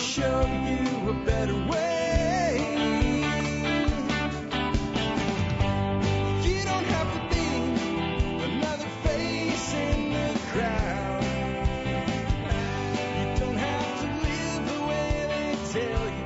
show you a better way. You don't have to be another face in the crowd. You don't have to live the way they tell you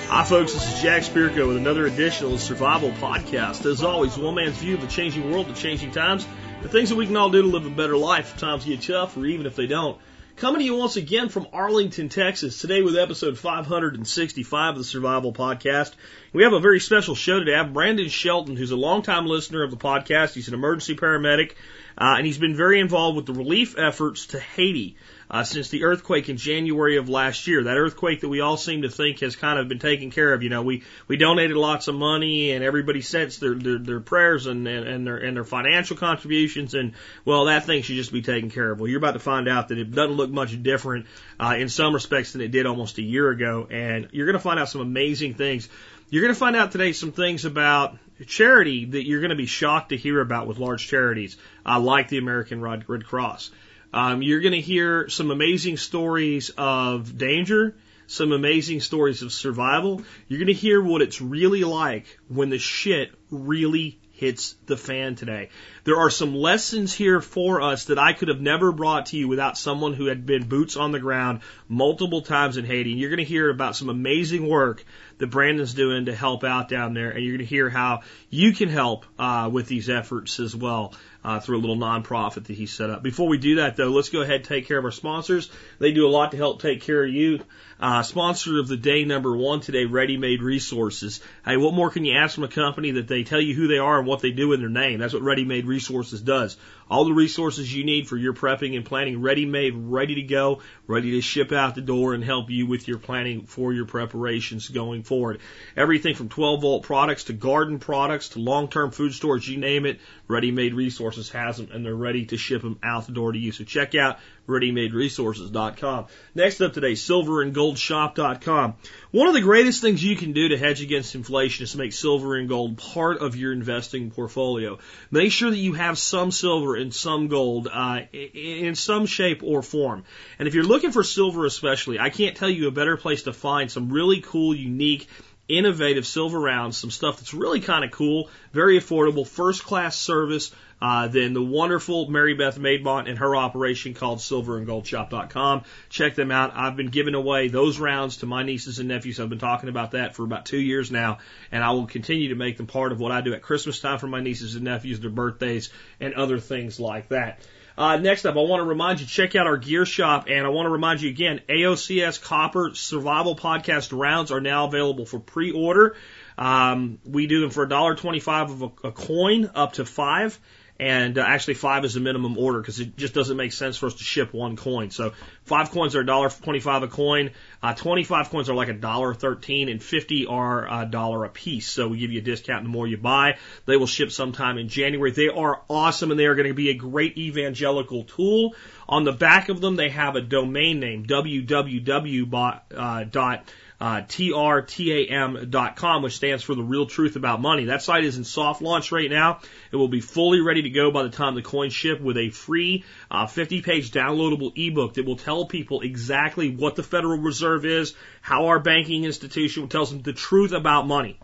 to. Hi, folks. This is Jack Spirko with another edition of the Survival Podcast. As always, one man's view of the changing world, the changing times, the things that we can all do to live a better life if times get tough or even if they don't. Coming to you once again from Arlington, Texas, today with episode 565 of the Survival Podcast. We have a very special show today. I have Brandon Shelton, who's a longtime listener of the podcast. He's an emergency paramedic, uh, and he's been very involved with the relief efforts to Haiti uh, since the earthquake in January of last year. That earthquake that we all seem to think has kind of been taken care of. You know, we we donated lots of money, and everybody sent their their, their prayers and, and and their and their financial contributions, and well, that thing should just be taken care of. Well, you're about to find out that it doesn't look much different uh, in some respects than it did almost a year ago, and you're going to find out some amazing things. You're going to find out today some things about charity that you're going to be shocked to hear about with large charities uh, like the American Red Cross. Um, you're going to hear some amazing stories of danger, some amazing stories of survival. You're going to hear what it's really like when the shit really hits the fan today. There are some lessons here for us that I could have never brought to you without someone who had been boots on the ground multiple times in Haiti. You're going to hear about some amazing work that Brandon's doing to help out down there, and you're going to hear how you can help uh, with these efforts as well uh, through a little nonprofit that he set up. Before we do that, though, let's go ahead and take care of our sponsors. They do a lot to help take care of you. Uh, sponsor of the day number one today, Ready Made Resources. Hey, what more can you ask from a company that they tell you who they are and what they do in their name? That's what Ready Made Resources does. All the resources you need for your prepping and planning, ready made, ready to go, ready to ship out the door and help you with your planning for your preparations going forward. Everything from 12 volt products to garden products to long term food storage, you name it, Ready Made Resources has them and they're ready to ship them out the door to you. So check out ReadyMadeResources.com. Next up today, SilverandGoldShop.com. One of the greatest things you can do to hedge against inflation is to make silver and gold part of your investing portfolio. Make sure that you have some silver and some gold uh, in some shape or form. And if you're looking for silver especially, I can't tell you a better place to find some really cool, unique, innovative silver rounds, some stuff that's really kind of cool, very affordable, first class service, uh, then the wonderful Mary Beth Maidmont and her operation called silverandgoldshop.com. Check them out. I've been giving away those rounds to my nieces and nephews. I've been talking about that for about two years now, and I will continue to make them part of what I do at Christmas time for my nieces and nephews, their birthdays, and other things like that. Uh, next up, I want to remind you, check out our gear shop, and I want to remind you again, AOCS Copper Survival Podcast rounds are now available for pre-order. Um, we do them for $1.25 of a, a coin up to five. And uh, actually, five is the minimum order because it just doesn't make sense for us to ship one coin. So five coins are a dollar twenty-five a coin. Uh, Twenty-five coins are like a dollar thirteen, and fifty are a dollar a piece. So we give you a discount the more you buy. They will ship sometime in January. They are awesome, and they are going to be a great evangelical tool. On the back of them, they have a domain name www. Uh, dot uh, trtam.com, which stands for the real truth about money. That site is in soft launch right now. It will be fully ready to go by the time the coins ship with a free uh, 50 page downloadable ebook that will tell people exactly what the Federal Reserve is, how our banking institution tells them the truth about money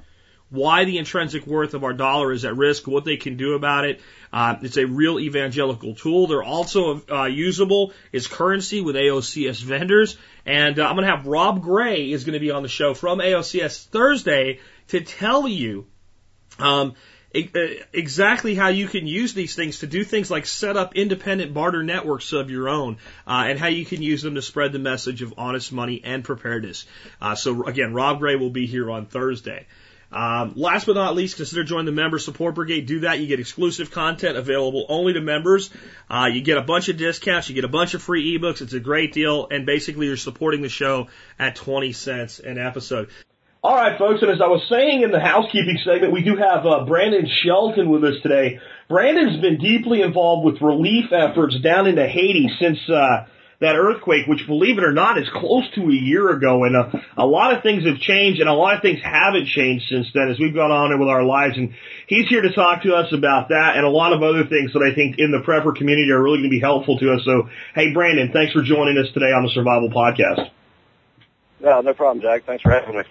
why the intrinsic worth of our dollar is at risk, what they can do about it. Uh, it's a real evangelical tool. They're also uh, usable as currency with AOCS vendors. And uh, I'm going to have Rob Gray is going to be on the show from AOCS Thursday to tell you um, exactly how you can use these things to do things like set up independent barter networks of your own, uh, and how you can use them to spread the message of honest money and preparedness. Uh, so again, Rob Gray will be here on Thursday. Um, last but not least, consider joining the Member Support Brigade. Do that. You get exclusive content available only to members. Uh, you get a bunch of discounts. You get a bunch of free ebooks. It's a great deal. And basically, you're supporting the show at 20 cents an episode. All right, folks. And as I was saying in the housekeeping segment, we do have uh, Brandon Shelton with us today. Brandon's been deeply involved with relief efforts down into Haiti since uh, that earthquake, which believe it or not is close to a year ago, and a, a lot of things have changed, and a lot of things haven't changed since then as we've gone on with our lives. And he's here to talk to us about that and a lot of other things that I think in the prepper community are really going to be helpful to us. So, hey, Brandon, thanks for joining us today on the Survival Podcast. Yeah, no problem, Jack. Thanks for having me.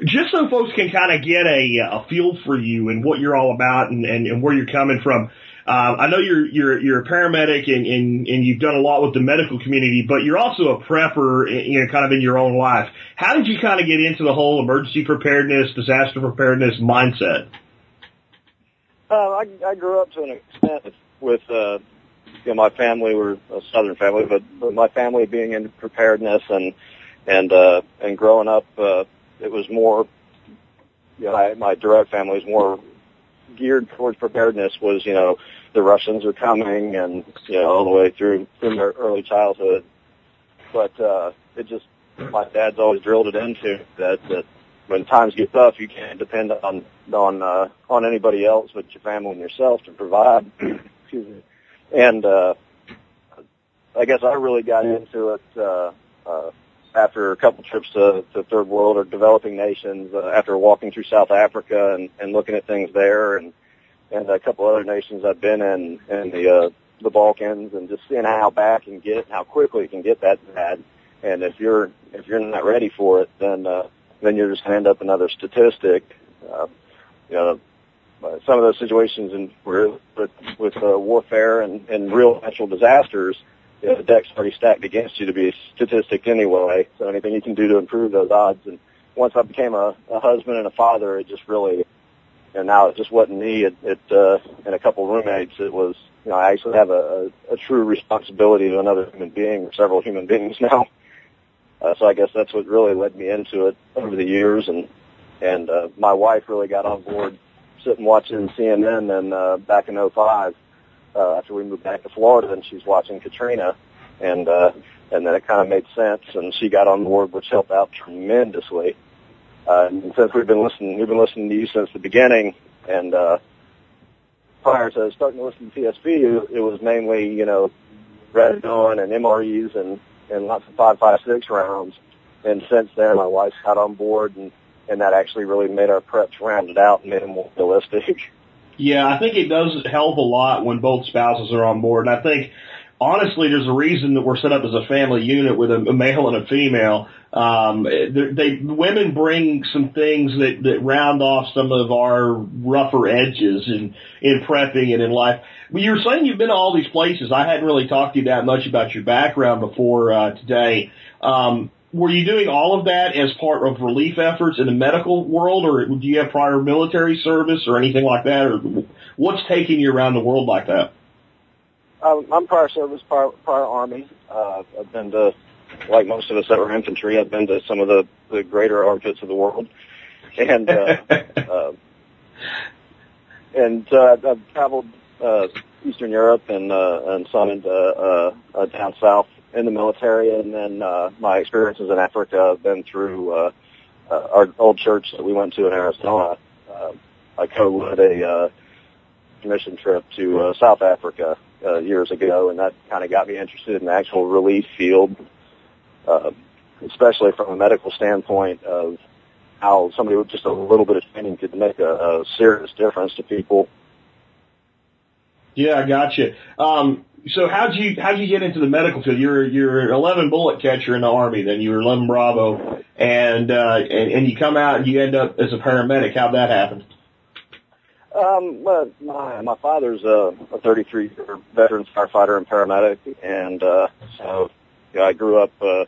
Just so folks can kind of get a, a feel for you and what you're all about and, and, and where you're coming from. Um, I know you're you're you're a paramedic and, and and you've done a lot with the medical community, but you're also a prepper, you know, kind of in your own life. How did you kind of get into the whole emergency preparedness, disaster preparedness mindset? Uh, I, I grew up to an extent with uh, you know my family. We're a Southern family, but, but my family being in preparedness and and uh, and growing up, uh, it was more. You know, my direct family was more geared towards preparedness. Was you know the Russians are coming, and you know all the way through from their early childhood. But uh, it just my dad's always drilled it into that that when times get tough, you can't depend on on uh, on anybody else but your family and yourself to provide. Excuse me. And uh, I guess I really got into it uh, uh, after a couple trips to, to third world or developing nations. Uh, after walking through South Africa and, and looking at things there, and and a couple other nations I've been in, in the uh, the Balkans, and just seeing how bad can get, how quickly it can get that bad. And if you're if you're not ready for it, then uh, then you're just going to end up another statistic. Uh, you know, uh, some of those situations in with with uh, warfare and, and real natural disasters, you know, the deck's already stacked against you to be a statistic anyway. So anything you can do to improve those odds. And once I became a, a husband and a father, it just really and now it just wasn't me. It, it uh, and a couple roommates. It was, you know, I actually have a, a, a true responsibility to another human being or several human beings now. Uh, so I guess that's what really led me into it over the years. And and uh, my wife really got on board sitting watching CNN and uh, back in '05 uh, after we moved back to Florida, and she's watching Katrina, and uh, and then it kind of made sense, and she got on board, which helped out tremendously. Uh, and since we've been listening, we've been listening to you since the beginning, and uh, prior to starting to listen to TSP, it was mainly you know Red Dawn and MREs and and lots of five five six rounds. And since then, my wife got on board, and and that actually really made our preps rounded out and made them more realistic. Yeah, I think it does help a lot when both spouses are on board. And I think honestly, there's a reason that we're set up as a family unit with a, a male and a female. Um, they, women bring some things that, that round off some of our rougher edges in, in prepping and in life. Well, you were saying you've been to all these places. I hadn't really talked to you that much about your background before, uh, today. Um, were you doing all of that as part of relief efforts in the medical world, or do you have prior military service or anything like that, or what's taking you around the world like that? Um, I'm prior service, prior, prior army. Uh, I've been to, like most of us that were infantry, I've been to some of the, the greater armpits of the world, and uh, uh, and uh, I've traveled uh, Eastern Europe and uh, and some into uh, uh, down south in the military, and then uh, my experiences in Africa have been through uh, uh, our old church that we went to in Arizona. Uh, I co-led a uh, mission trip to uh, South Africa uh, years ago, and that kind of got me interested in the actual relief field, uh, especially from a medical standpoint of how somebody with just a little bit of training could make a, a serious difference to people. Yeah, I got you. Um, so how'd you how'd you get into the medical field? You're you're 11 bullet catcher in the army, then you were 11 Bravo, and uh, and, and you come out and you end up as a paramedic. How'd that happen? Um, well, my my father's a, a 33 year veteran firefighter and paramedic, and uh, so know, I grew up uh,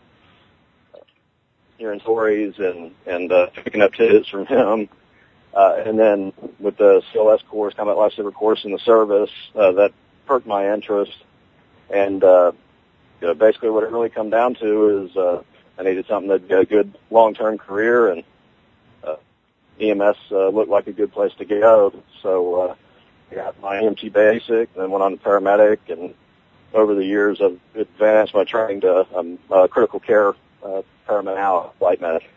hearing stories and and uh, picking up tidbits from him. Uh, and then with the CLS course, combat lifesaver course in the service, uh, that perked my interest. And uh, you know, basically, what it really come down to is uh, I needed something that'd be a good long term career and EMS uh, looked like a good place to go. So uh, I got my EMT basic, then went on to paramedic, and over the years I've advanced my training to um, uh, critical care uh, paramedic flight medic.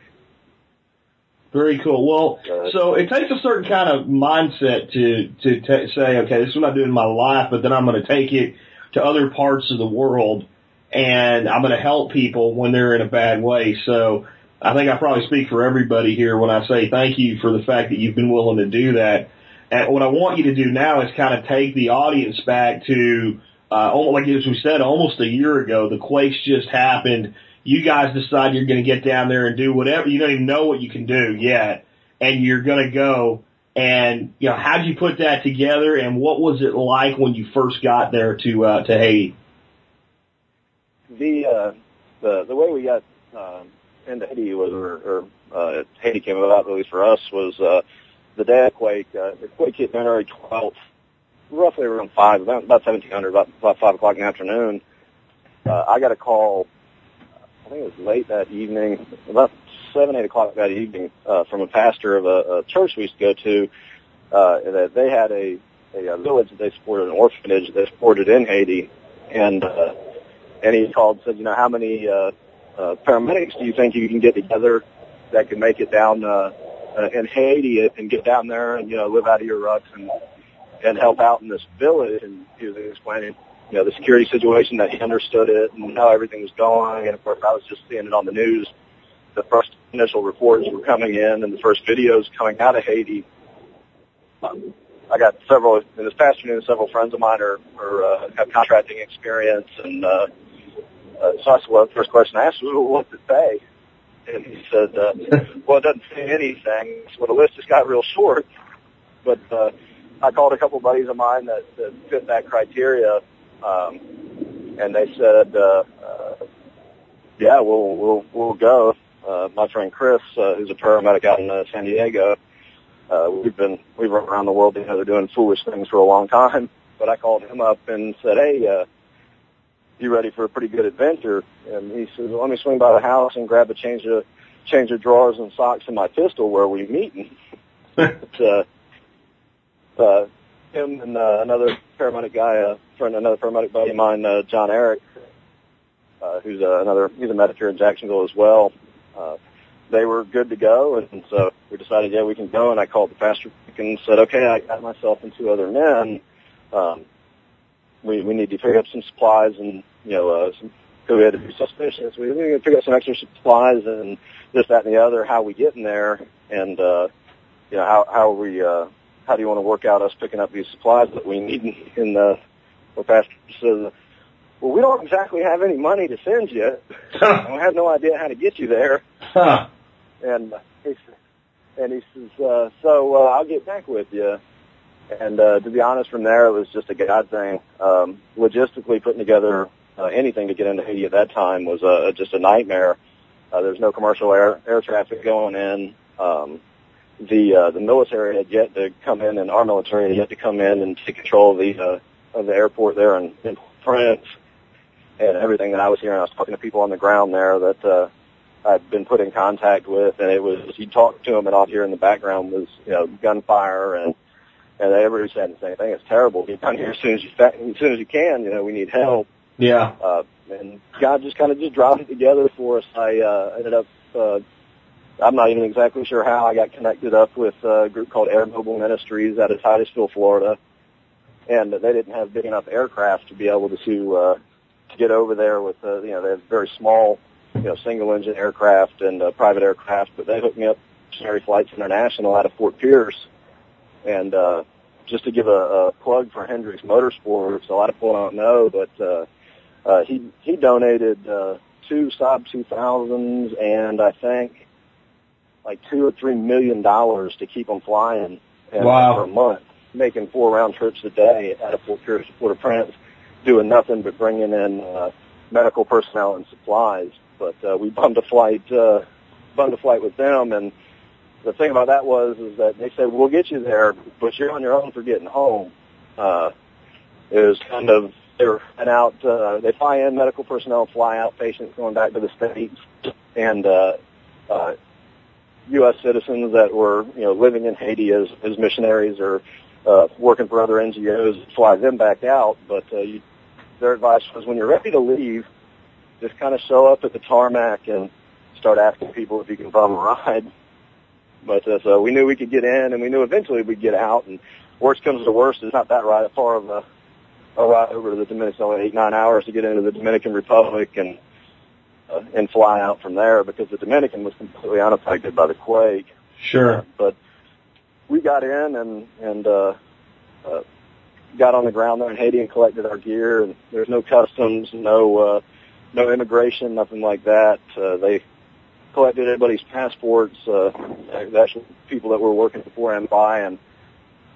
Very cool. Well, uh, so it takes a certain kind of mindset to to t- say, okay, this is what I do in my life, but then I'm going to take it to other parts of the world and I'm going to help people when they're in a bad way. So I think I probably speak for everybody here when I say thank you for the fact that you've been willing to do that. And what I want you to do now is kind of take the audience back to, uh, like as we said, almost a year ago, the quakes just happened. You guys decide you're going to get down there and do whatever. You don't even know what you can do yet. And you're going to go and, you know, how did you put that together and what was it like when you first got there to, uh, to Haiti? The, uh, the, the way we got, um, into Haiti was, or, or, uh, Haiti came about, at least for us, was, uh, the day of quake, uh, the quake hit January 12th, roughly around 5, about, about 1700, about, about 5 o'clock in the afternoon. Uh, I got a call, I think it was late that evening, about 7, 8 o'clock that evening, uh, from a pastor of a, a church we used to go to, uh, that they had a, a, a village that they supported, an orphanage that they supported in Haiti, and, uh, and he called and said, you know, how many, uh, uh, paramedics do you think you can get together that can make it down, uh, uh, in Haiti and get down there and you know live out of your rucks and and help out in this village. And he was explaining you know the security situation that he understood it and how everything was going. And of course, I was just seeing it on the news. The first initial reports were coming in and the first videos coming out of Haiti. Um, I got several in this past afternoon. Several friends of mine are, are uh, have contracting experience, and uh, uh, so I said, well, the first question I asked was, well, what did it pay? and he said, uh, "Well, it doesn't say anything." So the list just got real short. But uh, I called a couple of buddies of mine that, that fit that criteria, um, and they said, uh, uh, "Yeah, we'll we'll we'll go." Uh, my friend Chris, uh, who's a paramedic out in uh, San Diego, uh, we've been we've run around the world together doing foolish things for a long time. But I called him up and said, "Hey." Uh, you ready for a pretty good adventure? And he says, well, let me swing by the house and grab a change of change of drawers and socks and my pistol where we meeting. but, uh, uh, him and uh, another paramedic guy, uh, friend, another paramedic buddy of mine, uh, John Eric, uh, who's uh, another, he's a medic here in Jacksonville as well. Uh, they were good to go, and so we decided, yeah, we can go. And I called the pastor and said, okay, I got myself and two other men. Um, we we need to pick up some supplies and you know uh, some we had to be suspicious. We need to pick up some extra supplies and this, that, and the other. How we get in there, and uh, you know how how we uh, how do you want to work out us picking up these supplies that we need in the well, Pastor says, well, we don't exactly have any money to send you. I have no idea how to get you there. Huh. And he and he says, uh, so uh, I'll get back with you. And uh, to be honest, from there it was just a God thing. Um, logistically, putting together uh, anything to get into Haiti at that time was uh, just a nightmare. Uh, there's no commercial air air traffic going in. Um, the uh, the military had yet to come in, and our military had yet to come in and take control of the uh, of the airport there in, in France. And everything that I was hearing, I was talking to people on the ground there that uh, I'd been put in contact with, and it was you talk to them, and all hear in the background was you know gunfire and and everybody said the same thing. It's terrible. Get down here as soon as you as soon as you can. You know, we need help. Yeah. Uh, and God just kind of just dropped it together for us. I uh, ended up. Uh, I'm not even exactly sure how I got connected up with a group called Air Mobile Ministries out of Titusville, Florida, and they didn't have big enough aircraft to be able to to, uh, to get over there with. Uh, you know, they have very small, you know, single engine aircraft and uh, private aircraft, but they hooked me up Missionary Flights International out of Fort Pierce and uh, just to give a, a plug for Hendricks Motorsports, a lot of people don't know, but uh, uh, he he donated uh, two Saab 2000s and I think like two or three million dollars to keep them flying and, Wow. for a month, making four round trips a day out of Fort Pierce to Port-au-Prince, doing nothing but bringing in uh, medical personnel and supplies. But uh, we bummed a flight, uh, bummed a flight with them, and the thing about that was is that they said we'll get you there, but you're on your own for getting home. Uh, it was kind of they were and out. Uh, they fly in medical personnel, fly out patients going back to the states, and uh, uh, U.S. citizens that were you know living in Haiti as as missionaries or uh, working for other NGOs fly them back out. But uh, you, their advice was when you're ready to leave, just kind of show up at the tarmac and start asking people if you can bum a ride. But uh, so we knew we could get in, and we knew eventually we'd get out. And worst comes to worst, it's not that right far of a a ride over to the Dominican, only eight nine hours to get into the Dominican Republic and uh, and fly out from there because the Dominican was completely unaffected by the quake. Sure. But we got in and and uh, uh, got on the ground there in Haiti and collected our gear. And there's no customs, no uh, no immigration, nothing like that. Uh, they collected everybody's passports. Uh, actually, people that were working before MFI and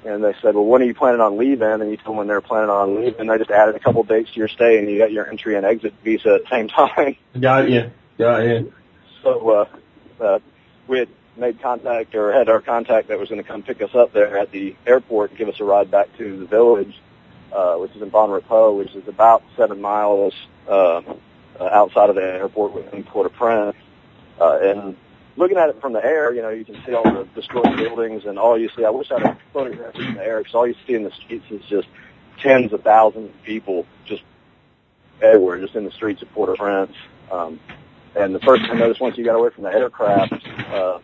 and they said, well, when are you planning on leaving? And you told them when they're planning on leaving. And they just added a couple of dates to your stay, and you got your entry and exit visa at the same time. Got you. Got you. So uh, uh, we had made contact or had our contact that was going to come pick us up there at the airport and give us a ride back to the village, uh, which is in Bon Repos, which is about seven miles uh, uh, outside of the airport within Port-au-Prince. Uh, and looking at it from the air, you know, you can see all the destroyed buildings and all you see. I wish I had photographs from the air because all you see in the streets is just tens of thousands of people just everywhere, just in the streets of Port-au-Prince. Um, and the first thing I noticed once you got away from the aircraft, uh,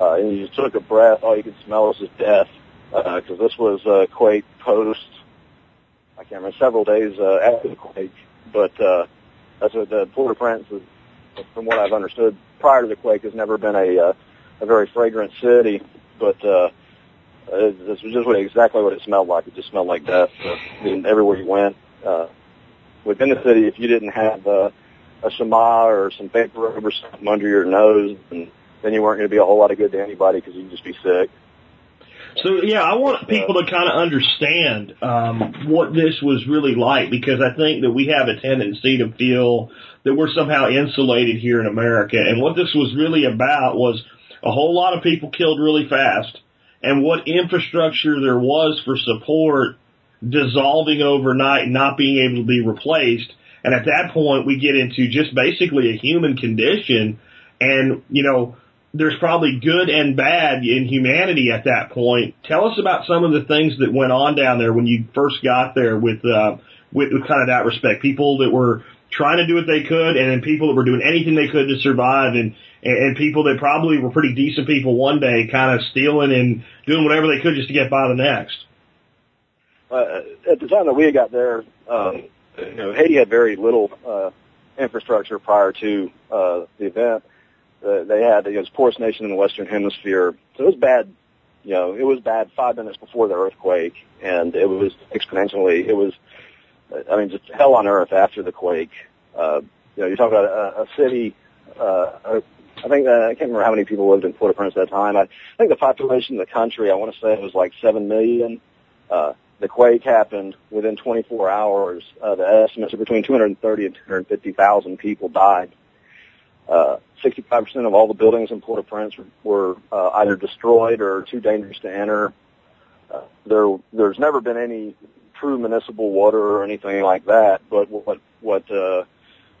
uh, and you took a breath, all you could smell was just death. Because uh, this was uh, quake post, I can't remember, several days uh, after the quake. But uh, that's what the Port-au-Prince, from what I've understood, prior to the quake, has never been a uh, a very fragrant city. But uh, this was just what, exactly what it smelled like. It just smelled like death. Uh, and everywhere you went, uh, within the city, if you didn't have uh, a shemagh or some paper robe or something under your nose, and then you weren't going to be a whole lot of good to anybody because you'd just be sick. So yeah, I want people to kind of understand um, what this was really like because I think that we have a tendency to feel that we're somehow insulated here in America, and what this was really about was a whole lot of people killed really fast, and what infrastructure there was for support dissolving overnight, not being able to be replaced. And at that point, we get into just basically a human condition, and you know there's probably good and bad in humanity at that point. Tell us about some of the things that went on down there when you first got there with, uh, with, with kind of that respect. People that were trying to do what they could and then people that were doing anything they could to survive and, and, people that probably were pretty decent people one day kind of stealing and doing whatever they could just to get by the next. Uh, at the time that we got there, um, you know, Haiti had very little, uh, infrastructure prior to, uh, the event they had it was poorest nation in the Western Hemisphere. So it was bad. You know, it was bad five minutes before the earthquake, and it was exponentially. It was, I mean, just hell on earth after the quake. Uh, you know, you talk about a, a city. Uh, I think uh, I can't remember how many people lived in Port-au-Prince at that time. I, I think the population of the country, I want to say, it was like seven million. Uh, the quake happened within 24 hours. Uh, the estimates are between 230 and 250,000 people died. Uh, 65% of all the buildings in Port-au-Prince were uh, either destroyed or too dangerous to enter. Uh, there, there's never been any true municipal water or anything like that, but what, what, uh,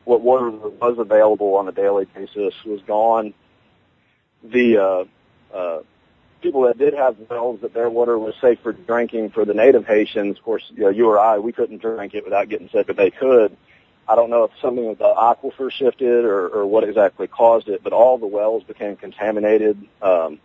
what water was available on a daily basis was gone. The, uh, uh, people that did have wells that their water was safe for drinking for the native Haitians, of course, you know, you or I, we couldn't drink it without getting sick, but they could. I don't know if something with the aquifer shifted or, or what exactly caused it, but all the wells became contaminated um,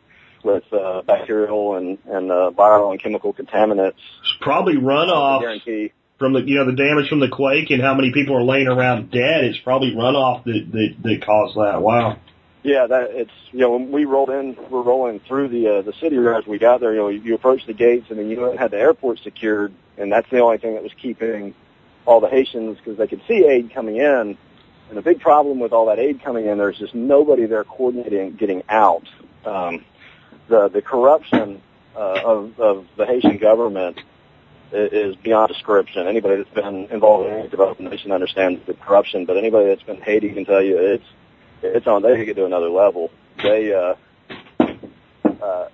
with uh, bacterial and, and uh, viral and chemical contaminants. It's probably runoff from the you know the damage from the quake and how many people are laying around dead. It's probably runoff that that, that caused that. Wow. Yeah, that it's you know when we rolled in, we're rolling through the uh, the city as we got there. You know, you, you approach the gates and then you had the airport secured, and that's the only thing that was keeping all the Haitians because they could see aid coming in. And the big problem with all that aid coming in, there's just nobody there coordinating getting out. Um, the the corruption uh, of of the Haitian government is beyond description. Anybody that's been involved in any developing nation understands the corruption, but anybody that's been Haiti can tell you it's it's on. They take it to another level. They, uh, uh,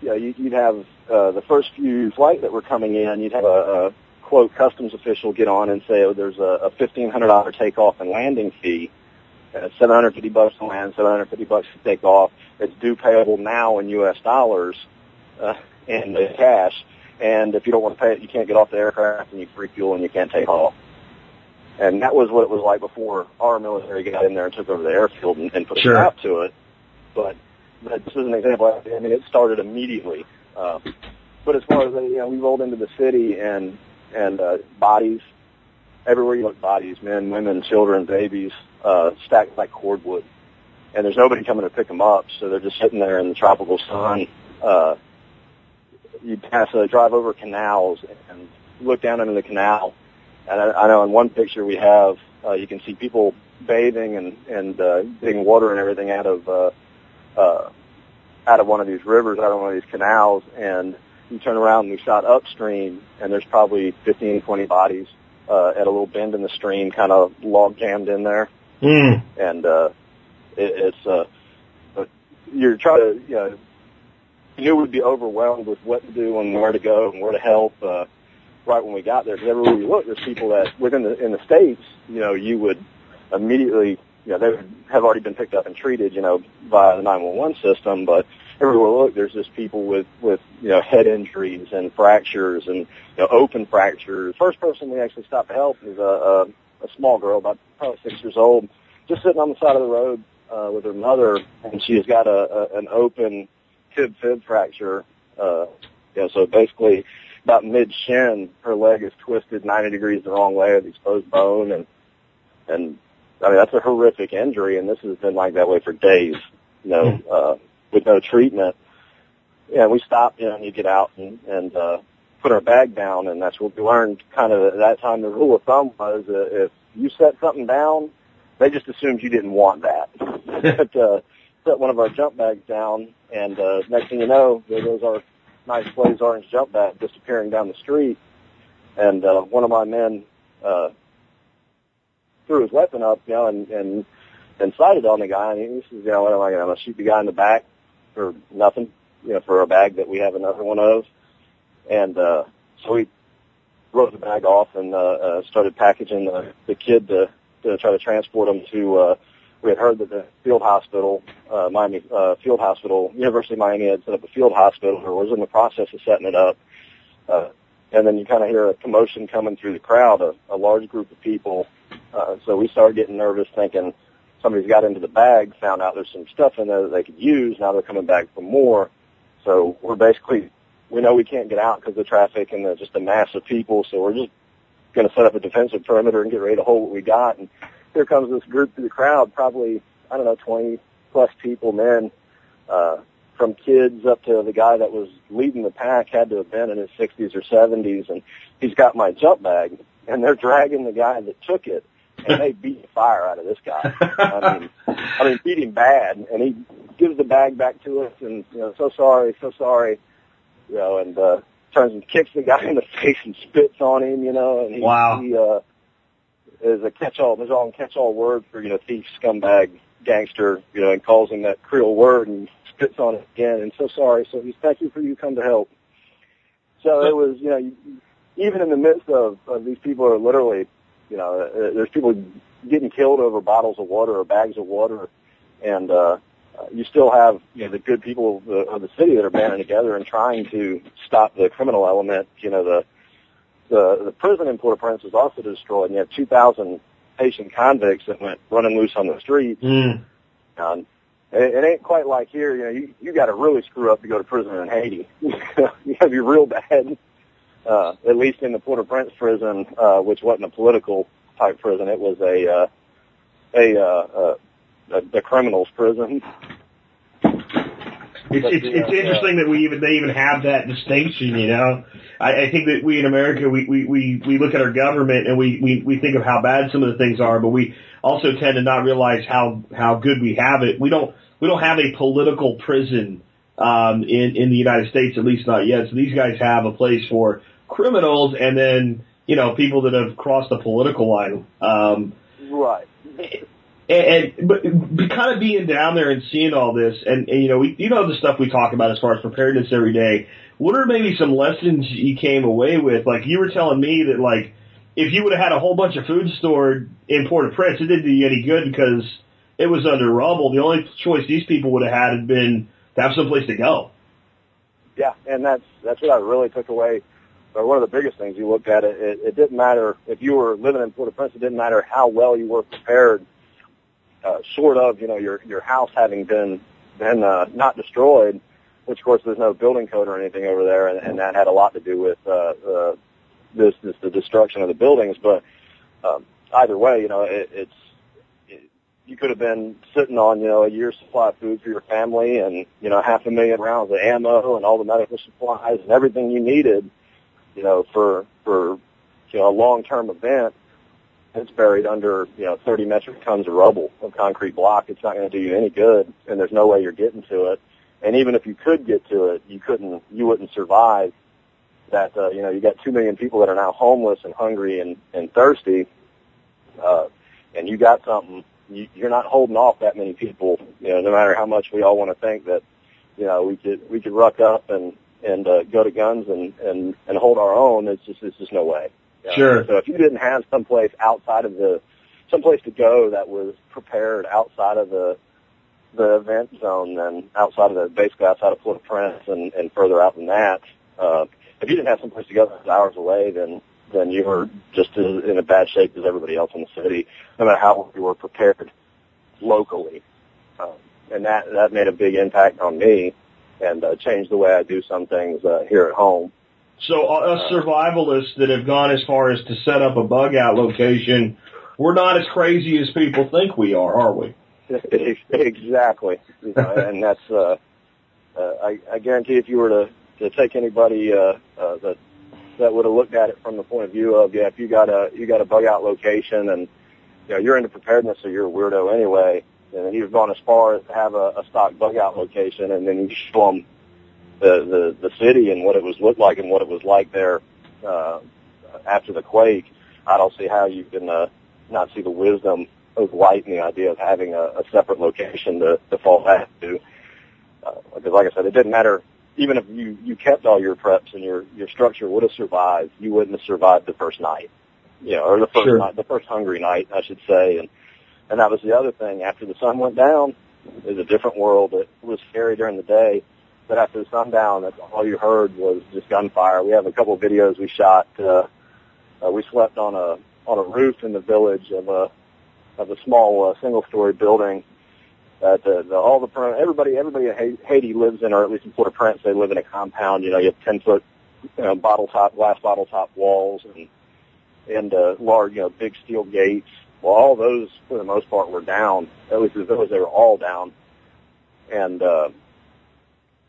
you know, you, you'd have uh, the first few flights that were coming in. You'd have a, a quote customs official get on and say, oh, there's a, a fifteen hundred dollar takeoff and landing fee, uh, seven hundred fifty bucks to land, seven hundred fifty bucks to take off. It's due payable now in U.S. dollars uh, and uh, cash. And if you don't want to pay it, you can't get off the aircraft and you free fuel and you can't take off. And that was what it was like before our military got in there and took over the airfield and, and put sure. a stop to it. But, but this is an example. I mean, it started immediately. Uh, but as far as you know, we rolled into the city and and uh, bodies everywhere you look. Bodies, men, women, children, babies, uh, stacked like cordwood, and there's nobody coming to pick them up, so they're just sitting there in the tropical sun. Uh, you pass, uh, drive over canals and look down into the canal, and I, I know in one picture we have, uh, you can see people bathing and and uh, getting water and everything out of uh, uh, out of one of these rivers, out of one of these canals, and you turn around and we shot upstream, and there's probably 15, 20 bodies uh, at a little bend in the stream, kind of log jammed in there, Mm. and uh, it, it's uh, but you're trying to you know you knew we'd be overwhelmed with what to do and where to go and where to help. Uh, right when we got there, because everywhere you look, there's people that within the in the states, you know, you would immediately, you know, they would have already been picked up and treated, you know, via the 911 system. But everywhere look, there's just people with with you know head injuries and fractures and you know open fractures. First person we actually stopped to help is a a, a small girl, about probably six years old, just sitting on the side of the road uh, with her mother, and she has got a, a an open tib fib fracture. Uh, you know, so basically about mid shin, her leg is twisted 90 degrees the wrong way with exposed bone, and and I mean that's a horrific injury, and this has been like that way for days. You know, uh, with no treatment. Yeah, we stopped, you know, and you get out and and uh, put our bag down, and that's what we learned. Kind of at that time, the rule of thumb was uh, if you set something down, they just assumed you didn't want that. but uh, set one of our jump bags down, and uh, next thing you know, there goes our nice blaze orange jump bag disappearing down the street. And uh, one of my men uh, threw his weapon up, you know, and and and sighted on the guy. And he says, you know, what am I? Going to shoot the guy in the back for nothing, you know, for a bag that we have another one of. And uh, so we wrote the bag off and uh, uh, started packaging the, the kid to to try to transport him to. Uh, we had heard that the field hospital, uh, Miami uh, Field Hospital, University of Miami had set up a field hospital or was in the process of setting it up. Uh, and then you kind of hear a commotion coming through the crowd, a, a large group of people. Uh, so we started getting nervous, thinking somebody's got into the bag, found out there's some stuff in there that they could use. Now they're coming back for more. So we're basically, we know we can't get out because of the traffic and the, just the mass of people. So we're just going to set up a defensive perimeter and get ready to hold what we got. And here comes this group through the crowd, probably, I don't know, 20 plus people, men, uh, from kids up to the guy that was leading the pack had to have been in his 60s or 70s. And he's got my jump bag and they're dragging the guy that took it and they beat the fire out of this guy. I mean, I mean, beat him bad and he gives the bag back to us and, you know, so sorry, so sorry, you know, and, uh, turns and kicks the guy in the face and spits on him, you know, and he, Wow. he, uh, is a catch-all, there's all catch-all word for, you know, thief, scumbag, gangster, you know, and calls him that Creole word and spits on it again and so sorry. So he's thank you for you come to help. So it was, you know, you, even in the midst of, of these people are literally, you know, uh, there's people getting killed over bottles of water or bags of water, and uh, you still have you know the good people of the, of the city that are banding together and trying to stop the criminal element. You know, the the the prison in Port-au-Prince was also destroyed, and you had 2,000 Haitian convicts that went running loose on the streets. Mm. Um, it, it ain't quite like here. You know, you you got to really screw up to go to prison in Haiti. you got to be real bad. Uh, at least in the Port-au-Prince prison, uh, which wasn't a political type prison, it was a uh, a, uh, uh, a a criminals prison. It's, it's, you it's interesting that we even they even have that distinction. You know, I, I think that we in America we, we we we look at our government and we we we think of how bad some of the things are, but we also tend to not realize how how good we have it. We don't we don't have a political prison um, in in the United States, at least not yet. So these guys have a place for criminals, and then you know people that have crossed the political line. Um, Right. and, and but, kind of being down there and seeing all this, and, and you know, we, you know the stuff we talk about as far as preparedness every day. What are maybe some lessons you came away with? Like you were telling me that, like if you would have had a whole bunch of food stored in Port-au-Prince, it didn't do you any good because it was under rubble. The only choice these people would have had had been to have some place to go. Yeah, and that's that's what I really took away. Or one of the biggest things you looked at it, it, it didn't matter if you were living in Port-au-Prince. It didn't matter how well you were prepared. Uh, short of you know your your house having been been uh, not destroyed, which of course there's no building code or anything over there, and, and that had a lot to do with uh, the this is the destruction of the buildings. But um, either way, you know, it, it's it, you could have been sitting on you know a year's supply of food for your family, and you know half a million rounds of ammo and all the medical supplies and everything you needed, you know, for for you know a long term event. It's buried under you know 30 metric tons of rubble of concrete block. It's not going to do you any good, and there's no way you're getting to it. And even if you could get to it, you couldn't, you wouldn't survive that, uh, you know, you got two million people that are now homeless and hungry and, and thirsty, uh, and you got something, you, you're not holding off that many people, you know, no matter how much we all want to think that, you know, we could, we could ruck up and, and, uh, go to guns and, and, and hold our own. It's just, it's just no way. You know? Sure. So if you didn't have someplace outside of the, someplace to go that was prepared outside of the, the event zone then outside of the basically outside of Port-au-Prince and, and further out than that. Uh, if you didn't have someplace to go that's hours away, then then you were just as in a bad shape as everybody else in the city, no matter how well you were prepared locally. Um, and that that made a big impact on me and uh, changed the way I do some things uh, here at home. So uh, us survivalists that have gone as far as to set up a bug out location, we're not as crazy as people think we are, are we? exactly, you know, and that's uh, uh, I, I guarantee if you were to to take anybody uh, uh, that that would have looked at it from the point of view of yeah, if you got a you got a bug out location and you know you're into preparedness, so you're a weirdo anyway, and then you've gone as far as to have a, a stock bug out location, and then you show them the the the city and what it was looked like and what it was like there uh, after the quake. I don't see how you can uh, not see the wisdom of light and the idea of having a, a separate location to, to fall back to. Uh, because like I said, it didn't matter even if you you kept all your preps and your your structure would have survived, you wouldn't have survived the first night, you know, or the first Sure. night, the first hungry night, I should say. And and that was the other thing. After the sun went down, it was a different world. It was scary during the day, but after the sundown, that's all you heard was just gunfire. We have a couple of videos we shot. Uh, uh, we slept on a on a roof in the village of a of a small uh, single story building that the, the all the everybody everybody in Haiti lives in, or at least in Port-au-Prince, they live in a compound. You know, you have ten foot you know, bottle top glass bottle top walls and and uh, large you know big steel gates. Well, all those for the most part were down. At least in the village, they were all down. And uh,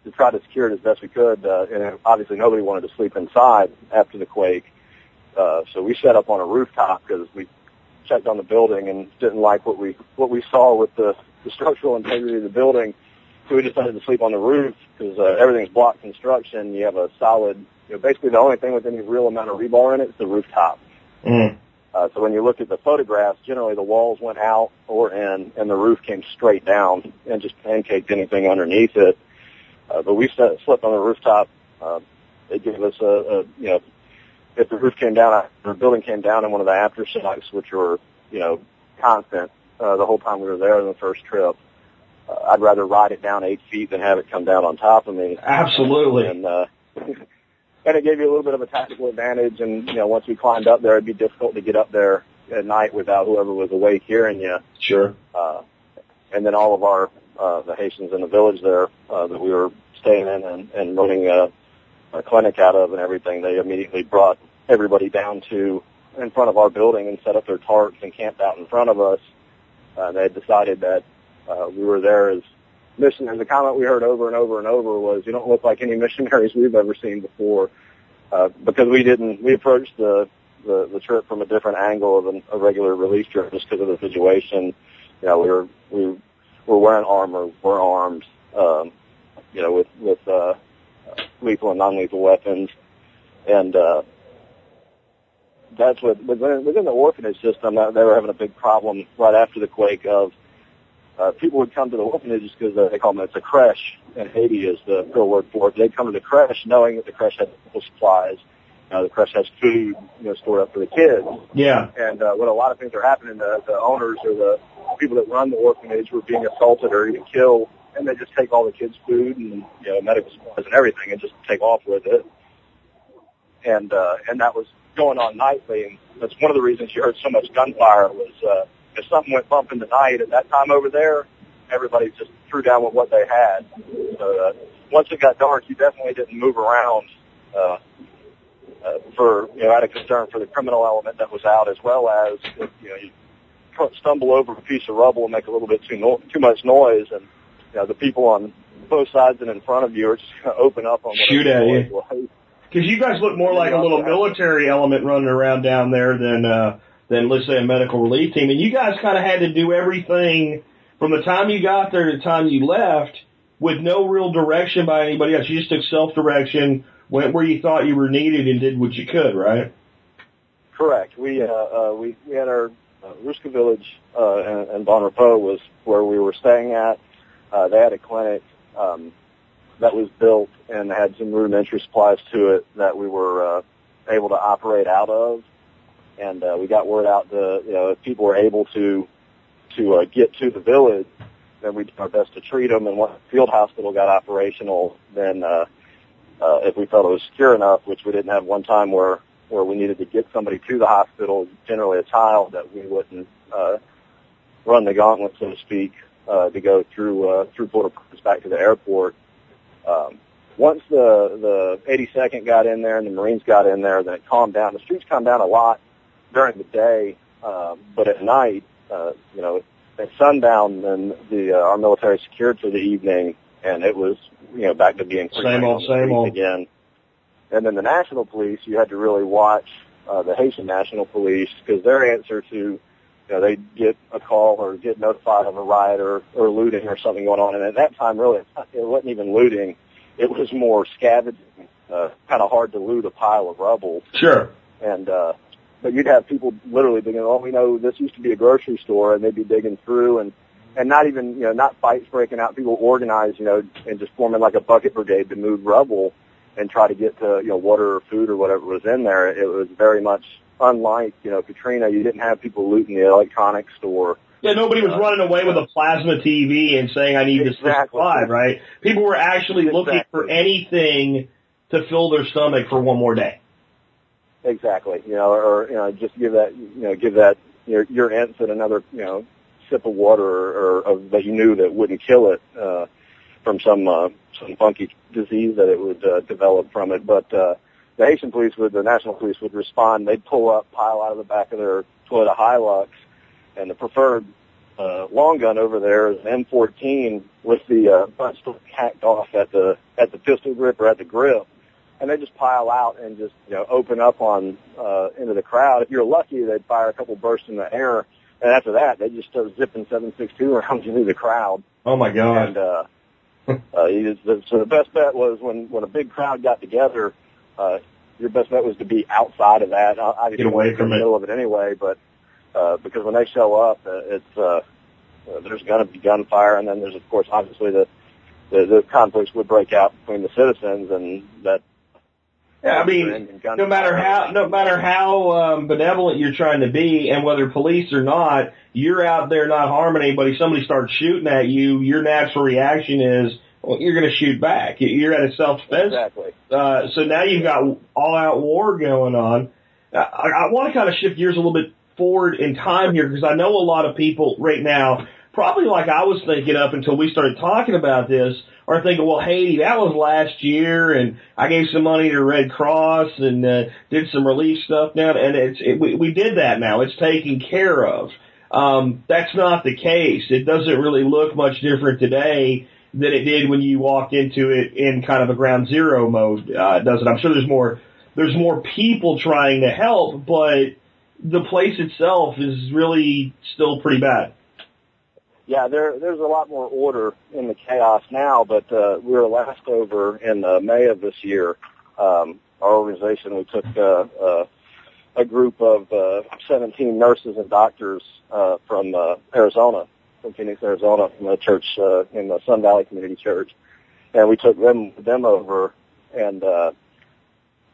to try to secure it as best we could, uh, and obviously nobody wanted to sleep inside after the quake. Uh, so we set up on a rooftop because we checked on the building and didn't like what we what we saw with the, the structural integrity of the building. So we decided to sleep on the roof because uh, everything's block construction. You have a solid, you know, basically the only thing with any real amount of rebar in it is the rooftop. Mm. Uh, so when you look at the photographs, generally the walls went out or in, and the roof came straight down and just pancaked anything underneath it. Uh, but we set, slept on the rooftop. Uh, it gave us a, a, you know, if the roof came down, the building came down in one of the aftershocks, which were, you know, constant uh, the whole time we were there on the first trip. Uh, I'd rather ride it down eight feet than have it come down on top of me. Absolutely. And uh, and it gave you a little bit of a tactical advantage. And you know, once we climbed up there, it'd be difficult to get up there at night without whoever was awake hearing you. Sure. Uh, and then all of our uh, the Haitians in the village there uh, that we were staying in and, and running a, a clinic out of and everything, they immediately brought everybody down to in front of our building and set up their tarps and camped out in front of us. Uh, they had decided that uh, we were there as missionaries. The comment we heard over and over and over was, "You don't look like any missionaries we've ever seen before," uh, because we didn't. We approached the, the the trip from a different angle of an, a regular release trip, just because of the situation. You know, we were we were wearing armor, we're armed, um, you know, with with uh, lethal and non-lethal weapons, and uh, that's what within, within the orphanage system. They were having a big problem right after the quake of uh, people would come to the orphanages because uh, they call them it's a creche in Haiti is the real word for it. They'd come to the creche knowing that the creche had medical supplies. You know, the creche has food, you know, stored up for the kids. Yeah. And uh, when a lot of things are happening, the, the owners or the people that run the orphanage were being assaulted or even killed, and they just take all the kids' food and you know medical supplies and everything and just take off with it. And uh, and that was going on nightly, and that's one of the reasons you heard so much gunfire was uh, if something went bump in the night at that time over there, everybody just threw down with what they had. So uh, once it got dark, you definitely didn't move around. Uh, uh, for you know out of concern for the criminal element that was out, as well as if, you know you stumble over a piece of rubble and make a little bit too no- too much noise, and you know the people on both sides and in front of you are just going to open up on whatever Shoot at you. Because you guys look more like a little military element running around down there than uh, than let's say a medical relief team, and you guys kind of had to do everything from the time you got there to the time you left with no real direction by anybody else. You just took self direction, went where you thought you were needed, and did what you could, right? Correct. We uh, uh, we we had our uh, Ruska Village uh, and, and Bon Repos was where we were staying at. Uh, they had a clinic um, that was built and had some rudimentary supplies to it that we were uh, able to operate out of. And uh, we got word out to you know if people were able to to uh, get to the village, then we did our best to treat them. And once the field hospital got operational, then uh, uh, if we felt it was secure enough, which we didn't have one time where where we needed to get somebody to the hospital, generally a child, that we wouldn't uh, run the gauntlet, so to speak, uh, to go through uh, through Port-au-Prince back to the airport. Um, once the the 82nd got in there and the Marines got in there, then it calmed down. The streets calmed down a lot during the day, um, but at night, uh, you know, at sundown, then the uh, our military secured for the evening, and it was you know back to being Same old, same old. again. And then the national police, you had to really watch uh, the Haitian national police because their answer to, you know, they get a call or get notified of a riot or, or looting or something going on. And at that time, really, it wasn't even looting; it was more scavenging. Uh, kind of hard to loot a pile of rubble Sure. and uh but you'd have people literally thinking, oh, we know this used to be a grocery store, and they'd be digging through, and and not even you know not fights breaking out, people organized, you know, and just forming like a bucket brigade to move rubble and try to get to you know water or food or whatever was in there. It was very much unlike you know Katrina. You didn't have people looting the electronics store. Yeah, nobody was uh, running away with a plasma TV and saying, I need this to Exactly. survive, right? People were actually looking for anything to fill their stomach for one more day. Exactly. You know, or you know, just give that you know give that your your ensign another you know sip of water or, or that you knew that wouldn't kill it uh, from some uh, some funky disease that it would uh, develop from it. But uh, the Haitian police would, the national police would respond. They'd pull up, pile out of the back of their Toyota Hilux, and the preferred uh, long gun over there is an M14 with the uh, butt still hacked off at the at the pistol grip or at the grip and they just pile out and just you know open up on uh, into the crowd. If you're lucky, they'd fire a couple bursts in the air, and after that, they just start zipping 7.62 rounds into the crowd. Oh my God. And uh, uh, you just, the, so the best bet was when when a big crowd got together. Uh, your best bet was to be outside of that. I, Get away from the it. middle of it anyway, but uh, because when they show up, uh, it's uh, uh, there's going to be gunfire, and then there's of course obviously the the, the conflicts would break out between the citizens, and that I mean, no matter how no matter how um, benevolent you're trying to be, and whether police or not, you're out there not harming anybody. Somebody starts shooting at you. Your natural reaction is well, you're going to shoot back. You're at a self defense. exactly. Uh, so now you've got all out war going on. Uh, I, I want to kind of shift gears a little bit forward in time here because I know a lot of people right now, probably like I was thinking up until we started talking about this, are thinking, well, Haiti, that was last year, and I gave some money to Red Cross and uh, did some relief stuff now, and it's it, we, we did that now. It's taken care of. Um, that's not the case. It doesn't really look much different today than it did when you walked into it in kind of a ground zero mode, uh, does it? I'm sure there's more, there's more people trying to help, but the place itself is really still pretty bad. Yeah, there there's a lot more order in the chaos now, but uh, we were last over in uh, May of this year. Um, our organization we took uh, uh, a group of uh, 17 nurses and doctors uh, from uh, Arizona, from Phoenix, Arizona, from a church uh, in the Sun Valley Community Church, and we took them them over, and uh,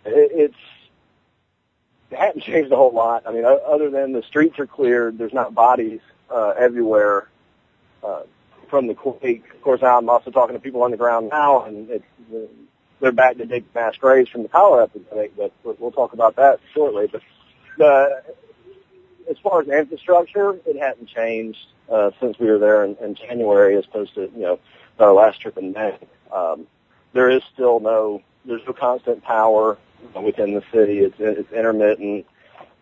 it, it's it hadn't changed a whole lot. I mean, other than the streets are cleared, there's not bodies uh, everywhere uh, from the quake. Of course, I'm also talking to people on the ground now, and it's, uh, they're back to dig mass graves from the cholera epidemic, but we'll- talk about that shortly. But the, as far as infrastructure, it hasn't changed uh, since we were there in, in January, as opposed to you know our last trip in May. Um, there is still no there's no constant power. within the city. It's it's intermittent.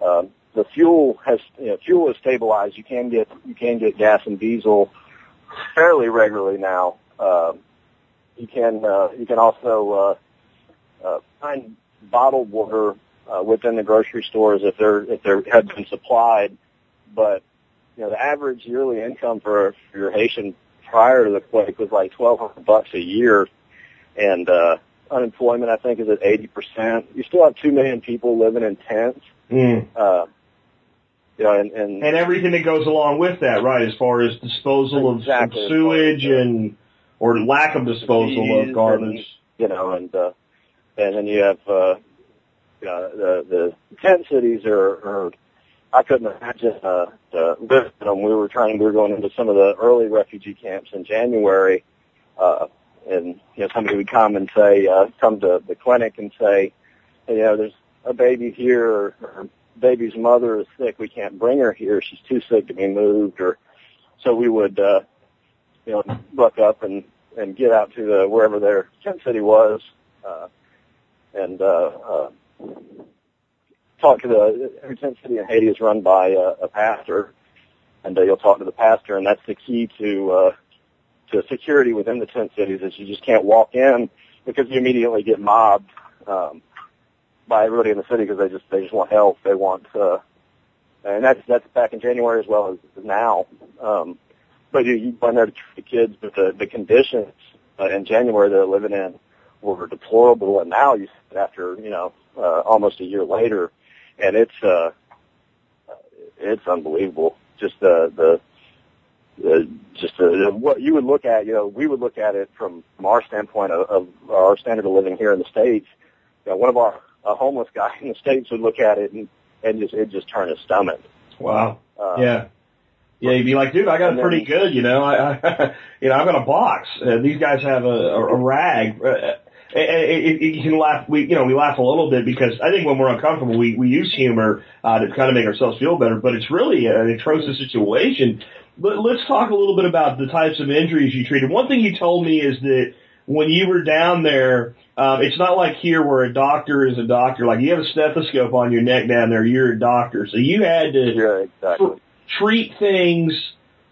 Um, the fuel has you know, fuel is stabilized. You can get you can get gas and diesel fairly regularly now. Um, you can uh, you can also uh, uh, find bottled water uh, within the grocery stores if they're if they had been supplied. But you know the average yearly income for, for your Haitian prior to the quake was like twelve hundred bucks a year, and uh, unemployment I think is at eighty percent. You still have two million people living in tents. Mm. Uh, know, and, and And everything that goes along with that, right? As far as disposal of, of Exactly. sewage and or lack of disposal of garbage. you know, and uh, and then you have uh, know, the the tent cities are, are I couldn't imagine uh, uh, living them. We were trying, we were going into some of the early refugee camps in January, uh, and you know, somebody would come and say, uh, come to the clinic and say, you know, there's a baby here, or, or baby's mother is sick. We can't bring her here. She's too sick to be moved, or so we would, uh, you know, buck up and and get out to the wherever their tent city was, uh, and uh, uh, talk to the every tent city in Haiti is run by a, a pastor, and uh, you'll talk to the pastor, and that's the key to uh, to security within the tent cities is you just can't walk in because you immediately get mobbed um, by everybody in the city because they just they just want help, they want, uh, and that's that's back in January as well as now. Um, but you, you to treat the kids, but the the conditions uh, in January they're living in were deplorable, and now you after you know uh, almost a year later, and it's uh, it's unbelievable. Just the the uh, just uh, what you would look at, you know, we would look at it from, from our standpoint of, of our standard of living here in the states. You know, one of our a homeless guy in the states would look at it and and just it just turn his stomach. Wow. Uh, yeah. Yeah, you'd be like, dude, I got it pretty good, you know. I, I you know, I've got a box. Uh, these guys have a, a, a rag. Uh, it, it, it, you can laugh. We, you know, we laugh a little bit because I think when we're uncomfortable, we we use humor uh, to kind of make ourselves feel better. But it's really an atrocious situation. But let's talk a little bit about the types of injuries you treated. One thing you told me is that when you were down there, um, it's not like here where a doctor is a doctor. Like you have a stethoscope on your neck down there, you're a doctor. So you had to Yeah, exactly. treat things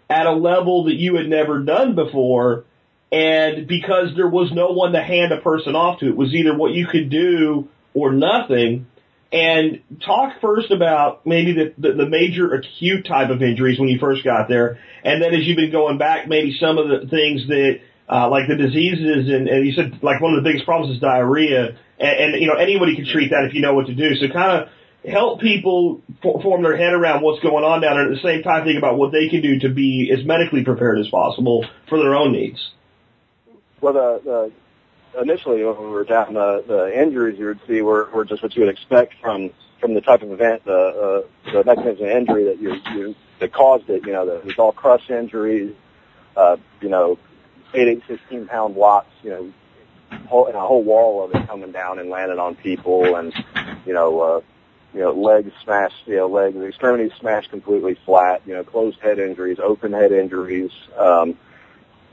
at a level that you had never done before. And because there was no one to hand a person off to, it was either what you could do or nothing. And talk first about maybe the, the, the major acute type of injuries when you first got there. And then as you've been going back, maybe some of the things that, uh, like the diseases and, and you said like one of the biggest problems is diarrhea. And, and you know, anybody can treat that if you know what to do. So kind of help people for, form their head around what's going on down there. At the same time, think about what they can do to be as medically prepared as possible for their own needs. Well, the, the initially when we were down, the, the injuries you would see were, were just what you would expect from from the type of event, the uh, the mechanism of injury that you you that caused it. You know, the, was all crush injuries. Uh, you know, eight, eight, sixteen pound blocks. You know, whole, and a whole wall of it coming down and landing on people, and you know, uh, you know, legs smashed. You know, legs, extremities smashed completely flat. You know, closed head injuries, open head injuries. Um,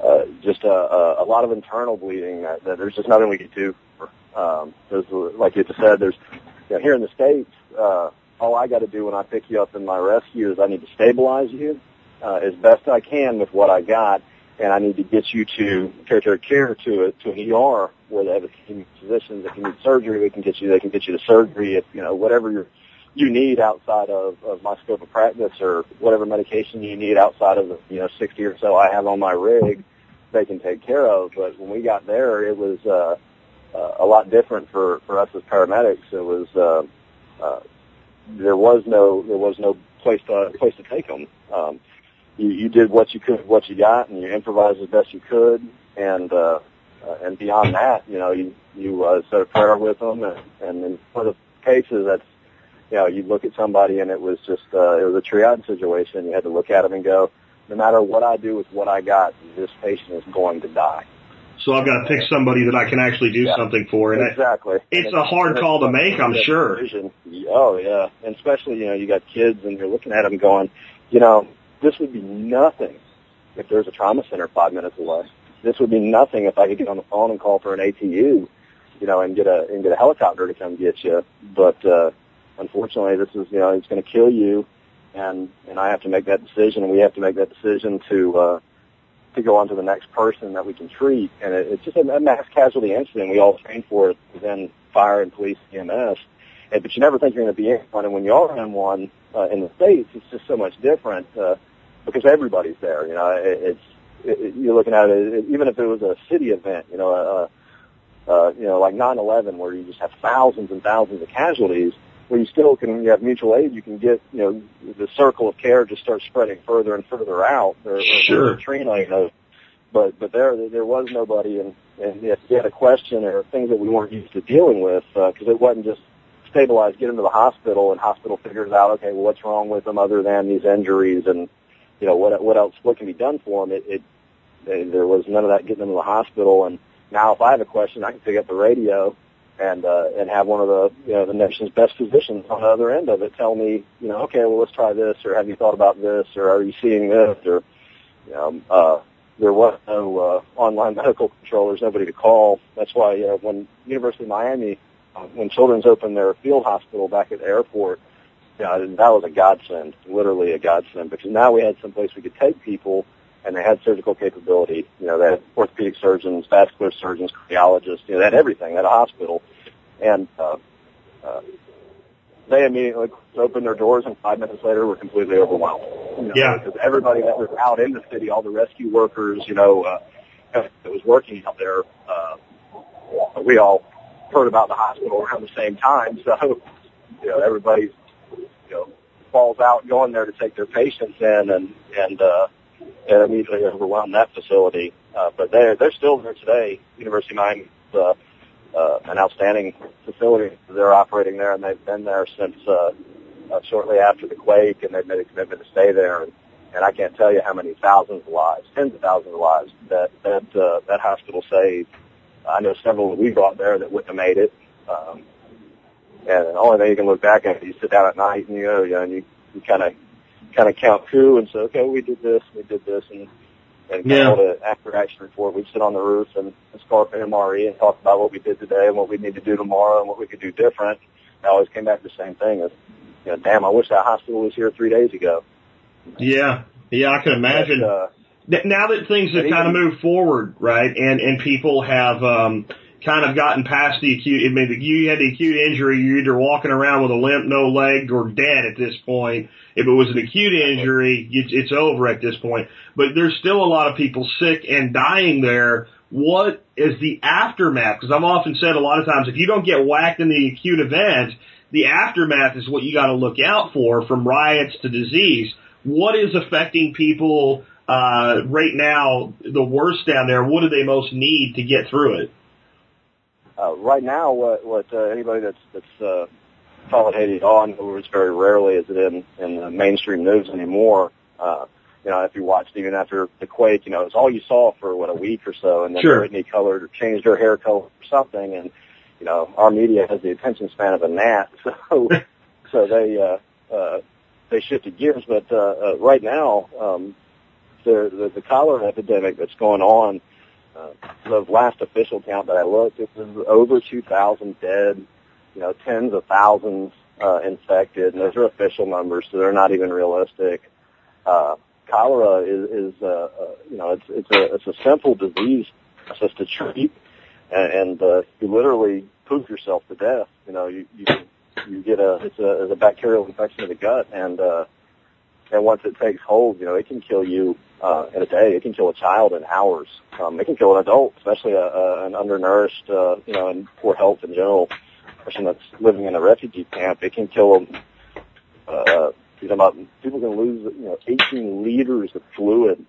uh, just a, a, a lot of internal bleeding that, that there's just nothing we can do. Um, there's, like you just said, there's you know, here in the states. Uh, all I got to do when I pick you up in my rescue is I need to stabilize you uh, as best I can with what I got, and I need to get you to tertiary care to a, to an ER where they have a team of physicians. If you need surgery, we can get you. They can get you to surgery. If you know whatever you're you need outside of, of my scope of practice or whatever medication you need outside of the, you know, 60 or so I have on my rig, they can take care of. But when we got there, it was, uh, uh, a lot different for, for us as paramedics. It was, uh, uh, there was no, there was no place to, place to take them. Um, you, you did what you could, what you got, and you improvised as best you could. And, uh, uh, and beyond that, you know, you, you, uh, said a prayer with them and, and in for the cases that's, you know, you look at somebody and it was just, uh, it was a triage situation. You had to look at them and go, no matter what I do with what I got, this patient is going to die. So I've got to pick somebody that I can actually do Yeah. something for. And exactly. it's And a hard call to make, I'm sure. decision. Oh yeah, and especially you know you got kids and you're looking at them going, you know, this would be nothing if there's a trauma center five minutes away. This would be nothing if I could get on the phone and call for an ATU. you know, and get a and get a helicopter to come get you. But uh, unfortunately, this is you know it's going to kill you, and and I have to make that decision, and we have to make that decision to uh, to go on to the next person that we can treat. And it, it's just a, a mass casualty incident. We all train for it within fire and police, EMS. And, but you never think you're going to be in one, and when you are in one uh, in the states, it's just so much different uh, because everybody's there. You know, it, it's it, you're looking at it, even if it was a city event. You know, uh, uh, you know, like 9/11, where you just have thousands and thousands of casualties, where you still can, you have mutual aid, you can get, you know, the circle of care just starts spreading further and further out. There, Sure. there's a train line of, but but there there was nobody, and and if you had a question or things that we weren't used to dealing with, because it wasn't just stabilize, get them to the hospital, and hospital figures out, okay, well, what's wrong with them other than these injuries, and you know what what else what can be done for them. It, it there was none of that getting them to the hospital, and now if I have a question, I can pick up the radio and uh, and have one of the you know the nation's best physicians on the other end of it tell me you know okay well let's try this or have you thought about this or are you seeing this or you know uh, there was no uh, online medical control. There's nobody to call. That's why you know when University of Miami uh, when Children's opened their field hospital back at the airport yeah and that was a godsend literally a godsend because now we had some place we could take people and they had surgical capability. You know, they had orthopedic surgeons, vascular surgeons, cardiologists. You know, they had everything at a hospital, and uh, uh, they immediately opened their doors, and five minutes later, were completely overwhelmed. You know, Yeah. because everybody that was out in the city, all the rescue workers, you know, uh, that was working out there, uh, we all heard about the hospital around the same time. So, you know, everybody's, you know, falls out going there to take their patients in, and and uh, and immediately overwhelmed that facility. Uh, but they're they're still there today. University of Miami uh, uh, an outstanding facility. They're operating there, and they've been there since uh, uh, shortly after the quake, and they've made a commitment to stay there. And, and I can't tell you how many thousands of lives, tens of thousands of lives that that uh, that hospital saved. I know several that we brought there that wouldn't have made it. Um, and the only thing you can look back at, you sit down at night and you go, you know, and you, you kind of kind of count coup and say, okay, we did this, we did this, and and Yeah. an after action report. We'd sit on the roof and scarf an MRE and talk about what we did today and what we need to do tomorrow and what we could do different. I always came back to the same thing as, you know, damn, I wish that hospital was here three days ago. Yeah. Yeah, I can imagine. But, uh, now that things have kind of moved forward, right, and and people have um, kind of gotten past the acute. I mean, you had the acute injury, you're either walking around with a limp, no leg, or dead at this point. If it was an acute injury, it's, over at this point. But there's still a lot of people sick and dying there. What is the aftermath? Because I've often said a lot of times, if you don't get whacked in the acute event, the aftermath is what you got to look out for, from riots to disease. What is affecting people? uh, right now the worst down there? What do they most need to get through it? Uh, right now, what, what uh, anybody that's that's uh, followed Haiti on, which very rarely is it in in the mainstream news anymore. Uh, you know, if you watched even after the quake, you know, it's all you saw for what a week or so, and then Sure. Brittany colored or changed her hair color or something, and you know, our media has the attention span of a gnat, so so they uh, uh, they shifted gears. But uh, uh, right now, um, the, the the cholera epidemic that's going on uh, the last official count that I looked, it was over 2,000 dead, you know, tens of thousands uh, infected, and those are official numbers, so they're not even realistic. Uh, cholera is, is uh, uh, you know, it's it's a it's a simple disease process to treat, and, and uh, you literally poop yourself to death. You know, you you you get a it's a it's a bacterial infection of the gut, and uh, and once it takes hold, you know, it can kill you uh, in a day. It can kill a child in hours. Um, it can kill an adult, especially a, a, an undernourished, uh, you know, and poor health in general person that's living in a refugee camp. It can kill them. Uh, you know, about people can lose, you know, 18 liters of fluid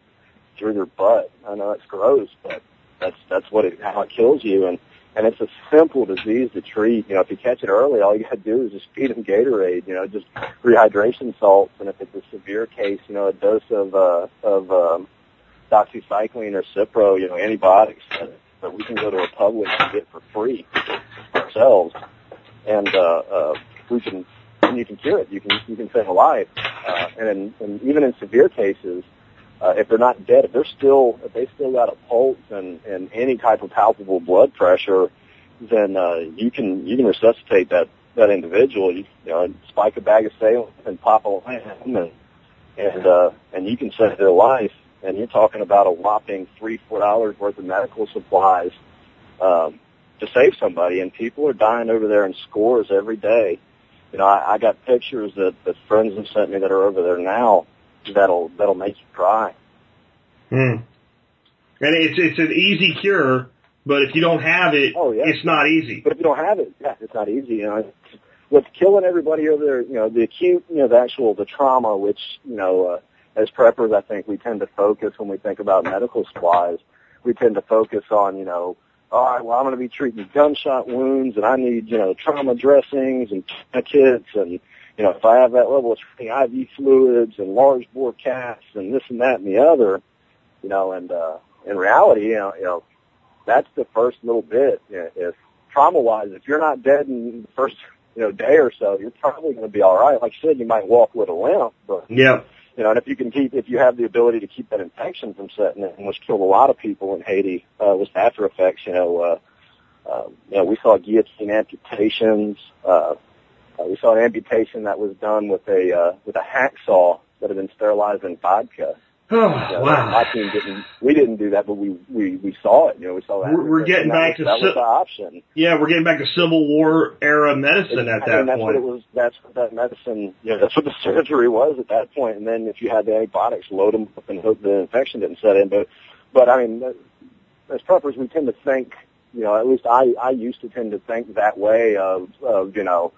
through their butt. I know that's gross, but that's that's what it how it kills you, and and it's a simple disease to treat. You know, if you catch it early, all you got to do is just feed them Gatorade. You know, just rehydration salts, and if it's a severe case, you know, a dose of uh, of um, doxycycline or Cipro, you know, antibiotics that, that we can go to Publix and get for free ourselves, and uh, uh, we can and you can cure it. You can you can save a life, uh, and, in, and even in severe cases, uh, if they're not dead, if they're still if they still got a pulse and and any type of palpable blood pressure, then uh, you can you can resuscitate that that individual. You, you know, spike a bag of saline and pop a lamp, and and uh, and you can save their life. And you're talking about a whopping three four dollars worth of medical supplies um, to save somebody. And people are dying over there in scores every day. You know, I, I got pictures that, that friends have sent me that are over there now that'll that'll make you cry. Hmm. And it's it's an easy cure, but if you don't have it, Oh, yeah. it's not easy. But if you don't have it, yeah, it's not easy. You know, what's killing everybody over there, you know, the acute, you know, the actual the trauma, which you know, uh, as preppers, I think we tend to focus when we think about medical supplies. We tend to focus on, you know, all right, well, I'm going to be treating gunshot wounds, and I need, you know, trauma dressings and kits, and you know, if I have that level of treating IV fluids and large bore caths and this and that and the other, you know, and uh, in reality, you know, you know, that's the first little bit. You know, if trauma wise, if you're not dead in the first, you know, day or so, you're probably going to be all right. Like you said, you might walk with a limp, but Yeah. you know, and if you can keep, if you have the ability to keep that infection from setting in, which killed a lot of people in Haiti, uh, was after effects, you know, uh, uh, you know, we saw guillotine amputations, uh, uh, we saw an amputation that was done with a, uh, with a hacksaw that had been sterilized in vodka. Oh, You know, wow. My team didn't, we didn't do that, but we, we, we saw it, you know, we saw that. We're- we're getting back was- to That was the option. Yeah, we're getting back to Civil War era medicine at I that mean, that's what it point. was. That's what that medicine. You know, that's what the surgery was at that point. And then if you had the antibiotics, load them up and hope the infection didn't set in. But, but I mean, as preppers, we tend to think. You know, at least I I used to tend to think that way of of you know.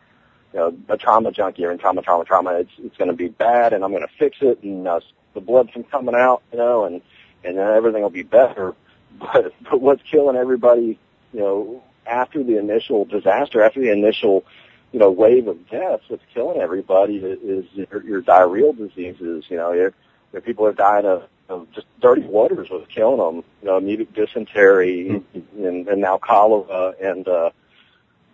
You know, a trauma junkie or in trauma, trauma, trauma. It's it's going to be bad, and I'm going to fix it, and uh, the blood from coming out, you know, and and then everything will be better. But but what's killing everybody, you know, after the initial disaster, after the initial you know, wave of deaths that's killing everybody is your, your diarrheal diseases. You know, your, your people are dying of, of just dirty waters was killing them. You know, amoebic dysentery and, and now cholera and, uh, uh,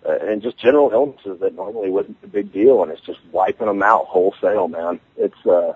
and just general illnesses that normally wasn't a big deal and it's just wiping them out wholesale, man. It's, uh,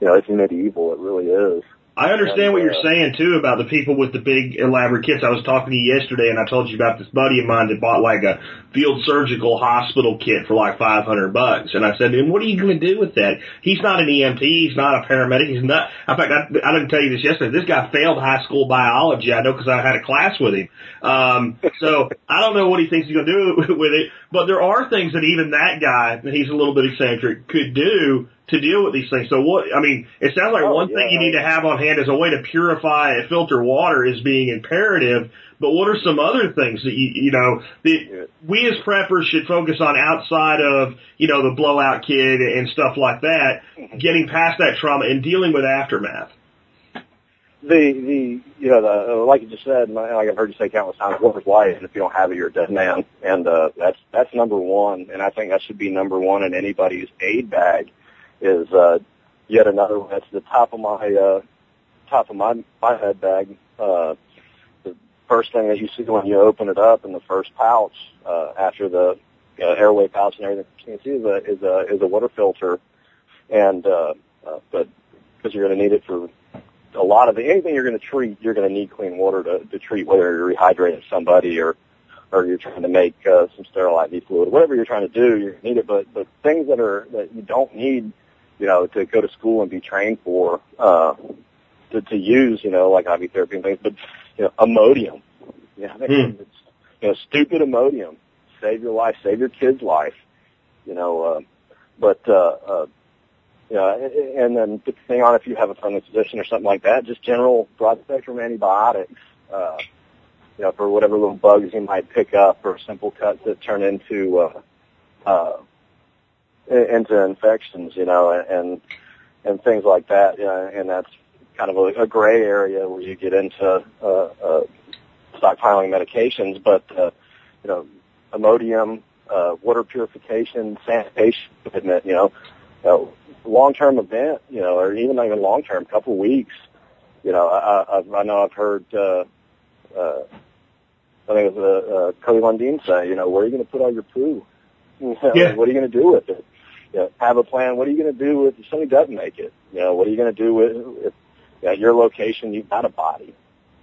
you know, it's medieval. It really is. I understand And, what uh, you're saying too about the people with the big elaborate kits. I was talking to you yesterday and I told you about this buddy of mine that bought like a field surgical hospital kit for like 500 bucks. And I said to him, what are you going to do with that? He's not an EMT. He's not a paramedic. He's not, in fact, I, I didn't tell you this yesterday. This guy failed high school biology. I know because I had a class with him. Um, so I don't know what he thinks he's going to do with it, but there are things that even that guy, and he's a little bit eccentric, could do to deal with these things. So what, I mean, it sounds like Oh, one thing you need to have on hand as a way to purify and filter water is being imperative. But what are some other things that you, you know, that we as preppers should focus on outside of, you know, the blowout kit and stuff like that, getting past that trauma and dealing with aftermath? the the you know the uh, like you just said, like I've heard you say countless times, water's life, and if you don't have it, you're a dead man. And uh, that's that's number one, and I think that should be number one in anybody's aid bag. Is uh, yet another one that's the top of my uh, top of my my head bag. Uh, the first thing that you see when you open it up in the first pouch uh, after the uh, airway pouch and everything you can see is a is a is a water filter, and uh, uh, but because you're going to need it for a lot of the, anything you're going to treat, you're going to need clean water to, to treat, whether you're rehydrating somebody or, or you're trying to make uh, some sterile IV fluid, whatever you're trying to do, you need it. But but things that are that you don't need, you know, to go to school and be trained for, uh, to, to use, you know, like IV therapy and things. But you know, Imodium, you know, Hmm. it's, you know, stupid Imodium, save your life, save your kid's life, you know. Uh, but uh, uh, yeah, and then depending on if you have a friendly physician or something like that, just general broad spectrum antibiotics, uh, you know, for whatever little bugs you might pick up or simple cuts that turn into, uh, uh, into infections, you know, and, and things like that. You know, and that's kind of a, a gray area where you get into, uh, uh, stockpiling medications, but, uh, you know, Imodium, uh, water purification, sanitation equipment, you know, uh, long-term event, you know, or even not even long-term, couple weeks, you know, I, I, I know I've heard, uh, uh, I think it was, uh, uh, Cody Lundin say, you know, where are you going to put all your poo? You know, Yeah. What are you going to do with it? You know, have a plan. What are you going to do with if somebody doesn't make it? You know, what are you going to do with if at your location you've got a body?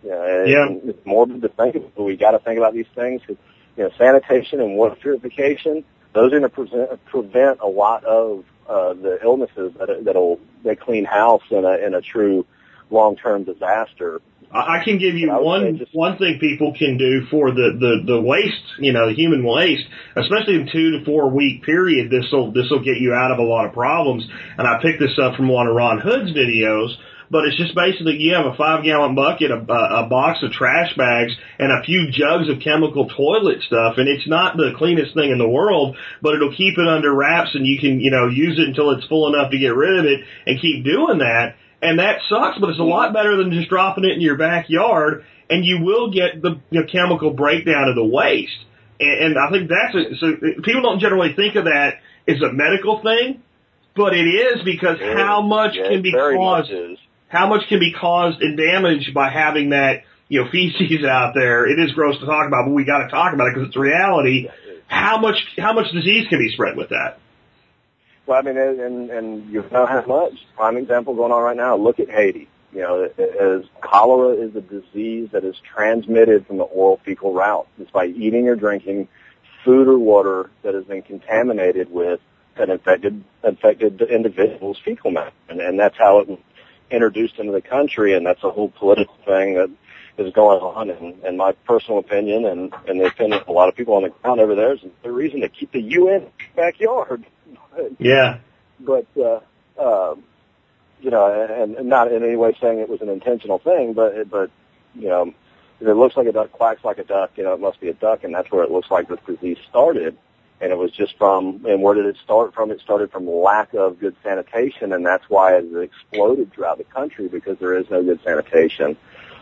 You know, and Yeah. It's morbid to think of, but we got to think about these things 'cause you know, sanitation and water purification, those are going to present, prevent a lot of uh, the illnesses that that'll make clean house in a in a true long term disaster. I can give you I would say one just- one thing people can do for the the the waste, you know, the human waste, especially in two to four week period. This will this will get you out of a lot of problems. And I picked this up from one of Ron Hood's videos. But it's just basically you have a five gallon bucket, a, a box of trash bags, and a few jugs of chemical toilet stuff. And it's not the cleanest thing in the world, but it'll keep it under wraps, and you can you know use it until it's full enough to get rid of it, and keep doing that. And that sucks, but it's a lot better than just dropping it in your backyard, and you will get the you know, chemical breakdown of the waste. And, and I think that's a, so people don't generally think of that as a medical thing, but it is because It how is. much Yeah, can be caused much how much can be caused and damaged by having that you know feces out there. It is gross to talk about, but we got to talk about it because it's reality. How much how much disease can be spread with that? Well, I mean, and and you know how much. Prime example going on right now. Look at Haiti. You know, as cholera is a disease that is transmitted from the oral fecal route. It's by eating or drinking food or water that has been contaminated with an infected infected individual's fecal matter, and, and that's how it introduced into the country. And that's a whole political thing that is going on. And, and my personal opinion, and and the opinion of a lot of people on the ground over there, is the reason to keep the UN backyard Yeah, but uh, uh, you know, and, and not in any way saying it was an intentional thing, but but you know, if it looks like a duck, quacks like a duck, you know, it must be a duck, and that's where it looks like this disease started. And it was just from, and where did it start from? It started from lack of good sanitation, and that's why it exploded throughout the country because there is no good sanitation.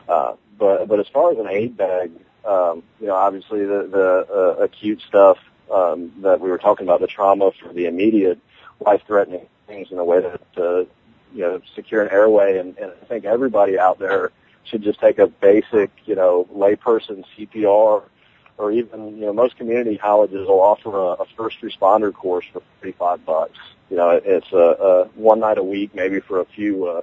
Uh, but but as far as an aid bag, um, you know, obviously the the uh, acute stuff um, that we were talking about, the trauma for the immediate life-threatening things in a way that uh, you know secure an airway, and, and I think everybody out there should just take a basic, you know, layperson CPR, or even you know most community colleges will offer a, a first responder course for thirty-five bucks. You know, it's a, a one night a week, maybe for a few. Uh,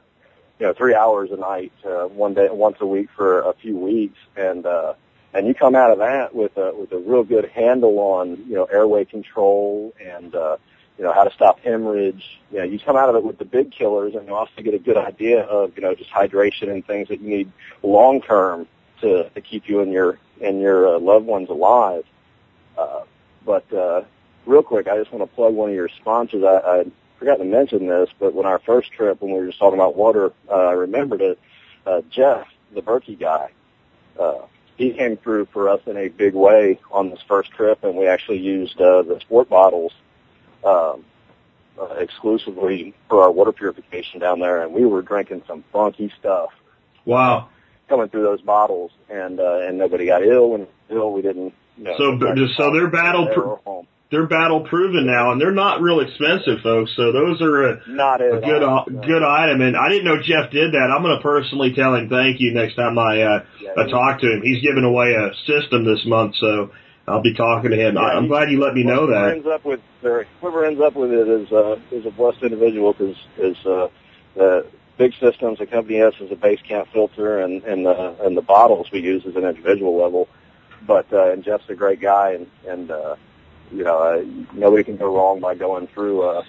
you know, three hours a night, uh, one day, once a week for a few weeks, and uh, and you come out of that with a with a real good handle on you know airway control and uh, you know how to stop hemorrhage. You know, you come out of it with the big killers, and you also get a good idea of you know just hydration and things that you need long term to to keep you and your and your uh, loved ones alive. Uh, but uh, real quick, I just want to plug one of your sponsors. I, I forgot to mention this, but when our first trip, when we were just talking about water, uh, I remembered it. Uh, Jeff, the Berkey guy, uh, he came through for us in a big way on this first trip, and we actually used uh, the sport bottles um, uh, exclusively for our water purification down there, and we were drinking some funky stuff wow. coming through those bottles, and uh, and nobody got ill. When ill, we didn't. You know, So, so they're battle there pr- home. They're battle proven now, and they're not real expensive, folks. So those are a, Not a good all. uh, good item. And I didn't know Jeff did that. I'm going to personally tell him thank you next time I uh, Yeah, I talk to him. He's giving away a system this month, so I'll be talking to him. Yeah, I'm he- glad you let me know that. ends up with or whoever ends up with it is uh, is a blessed individual because is uh, the big systems the company has is a base camp filter and and the and the bottles we use as an individual level. But uh, and Jeff's a great guy and and uh, you know uh, nobody can go wrong by going through uh,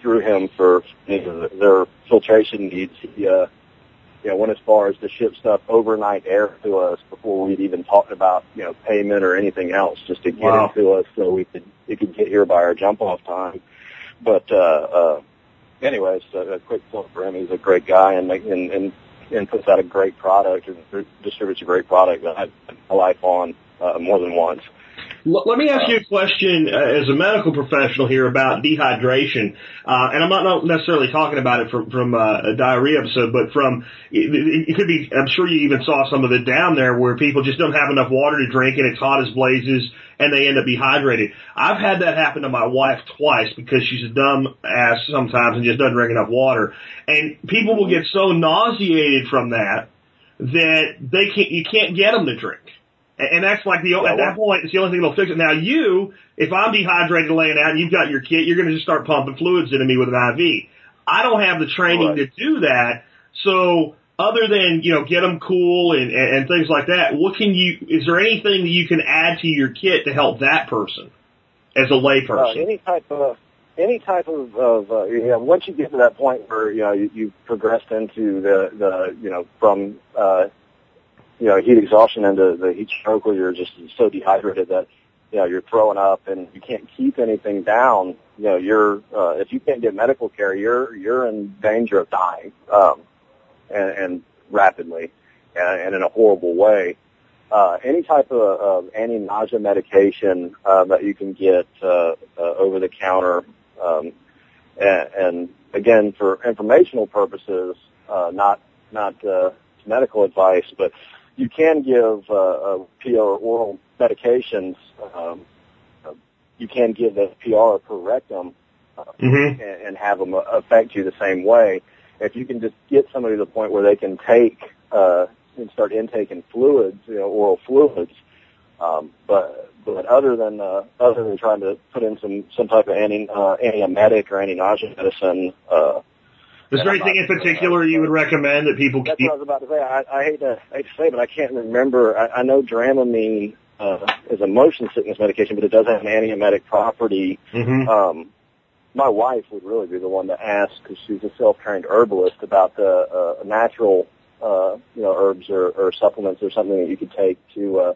through him for any of their filtration needs. He uh, you know, went as far as to ship stuff overnight air to us before we'd even talked about, you know, payment or anything else, just to get Wow. it to us so we could it could get here by our jump off time. But uh uh anyways, a, a quick plug for him. He's a great guy and and and, and puts out a great product and distributes a great product that had my life on uh, more than once. Let me ask you a question uh, as a medical professional here about dehydration, uh, and I'm not not necessarily talking about it from from uh, a diarrhea episode, but from it, it could be. I'm sure you even saw some of it down there where people just don't have enough water to drink, and it's hot as blazes, and they end up dehydrated. I've had that happen to my wife twice because she's a dumb ass sometimes and just doesn't drink enough water, and people will get so nauseated from that that they can't you can't get them to drink. And that's like the at that point, it's the only thing that'll fix it. Now you, if I'm dehydrated laying out and you've got your kit, you're going to just start pumping fluids into me with an IV. I don't have the training Right. to do that. So other than you know get them cool and, and and things like that, what can you? Is there anything that you can add to your kit to help that person as a Uh, layperson? any type of any type of, of uh, you know, once you get to that point where you know you, you've progressed into the the you know from uh, you know heat exhaustion into the heat stroke where you're just so dehydrated that you know you're throwing up and you can't keep anything down. You know you're uh, if you can't get medical care, you're you're in danger of dying um, and, and rapidly and, and in a horrible way uh, any type of, of anti-nausea medication uh, that you can get uh, uh, over the counter, um, and, and again for informational purposes, uh, not not uh, medical advice, but you can give uh, uh, PR oral medications. Um, uh, you can give the PR per rectum uh, Mm-hmm. and, and have them affect you the same way. If you can just get somebody to the point where they can take uh, and start intaking fluids, you know, oral fluids. Um, but but other than uh, other than trying to put in some some type of anti uh, antiemetic or anti nausea medicine, uh, Is there anything in particular you would recommend that people that's keep? what I was about to say. I, I hate to I hate to say, but I can't remember. I, I know Dramamine uh, is a motion sickness medication, but it does have an antiemetic property. Mm-hmm. Um, my wife would really be the one to ask because she's a self-trained herbalist about the uh, natural, uh, you know, herbs or, or supplements or something that you could take to, uh,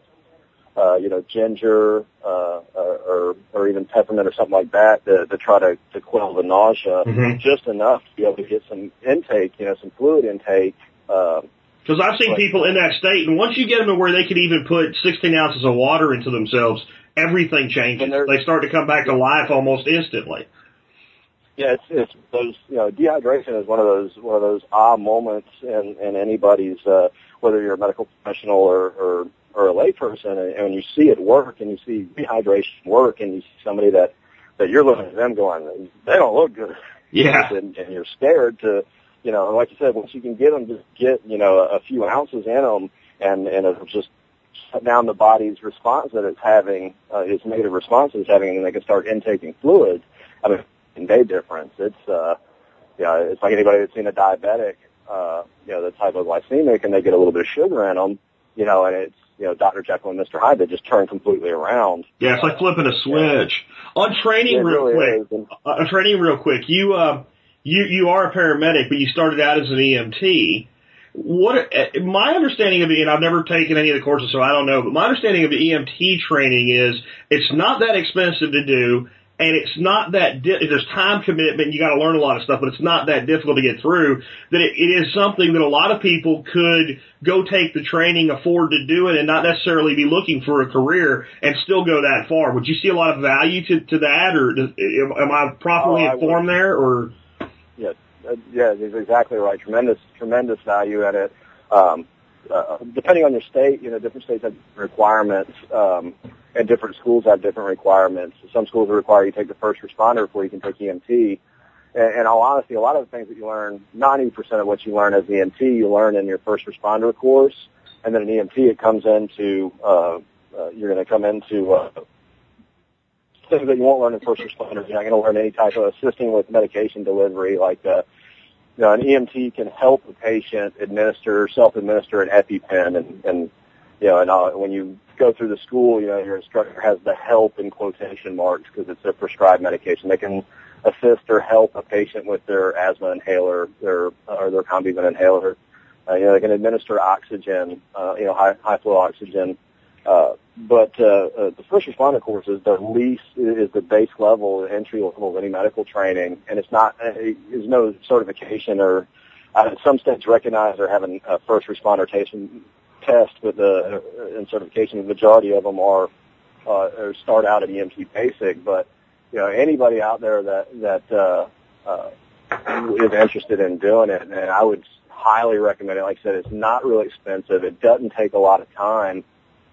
uh, you know, ginger uh, or, or or even peppermint or something like that to, to try to, to quell the nausea Mhm. just enough to be able to get some intake, you know, some fluid intake. Um, Because I've seen people in that state, and once you get them to where they can even put 16 ounces of water into themselves, everything changes. They start to come back to life almost instantly. Yeah, it's it's those you know dehydration is one of those one of those ah moments in in anybody's uh, whether you're a medical professional or or, or a layperson, and, and when you see it work and you see dehydration work, and you see somebody that that you're looking at them going, they don't look good, Yeah. and, and you're scared to you know, and like you said, once you can get them, just get you know a, a few ounces in them, and and it'll just shut down the body's response that it's having, uh, its negative response it's having, and then they can start intaking fluids. I mean, day difference. It's uh, yeah, it's like anybody that's seen a diabetic, uh, you know, that's hypoglycemic, and they get a little bit of sugar in them, you know, and it's you know Dr. Jekyll and Mr. Hyde that just turn completely around. Yeah, it's like flipping a switch. On training, It real really quick. is. Uh, on training, real quick. You, uh, you, you are a paramedic, but you started out as an EMT. What, uh, my understanding of it, and I've never taken any of the courses, so I don't know, but my understanding of the EMT training is it's not that expensive to do, and it's not that, di- there's time commitment, you gotta learn a lot of stuff, but it's not that difficult to get through, that it, it is something that a lot of people could go take the training, afford to do it, and not necessarily be looking for a career and still go that far. Would you see a lot of value to, to that, or does, am, I properly Oh, I would. informed there, or? yeah, uh, yeah, it's exactly right. Tremendous, tremendous value at it. Um, uh, depending on your state, you know, different states have requirements, um, and different schools have different requirements. Some schools require you take the first responder before you can take EMT. And in all honesty, a lot of the things that you learn, 90% of what you learn as EMT, you learn in your first responder course. And then in EMT, it comes into, uh, uh, you're going to come into, uh, things that you won't learn in first responders. You're not going to learn any type of assisting with medication delivery, like, uh, know, an EMT can help a patient administer, self-administer an EpiPen, and, and you know, and uh, when you go through the school, you know, your instructor has the help in quotation marks because it's a prescribed medication. They can assist or help a patient with their asthma inhaler, their or their Combivent inhaler. Uh, you know, they can administer oxygen, uh, you know, high, high flow oxygen. Uh, but uh, uh, the first responder course is the least is the base level, entry level of any medical training, and it's not uh, there's no certification or uh, some states recognize or having a first responder test, but the uh, in certification, the majority of them are uh, or start out at EMT basic. But you know anybody out there that that uh, uh, is interested in doing it, and I would highly recommend it. Like I said, it's not really expensive. It doesn't take a lot of time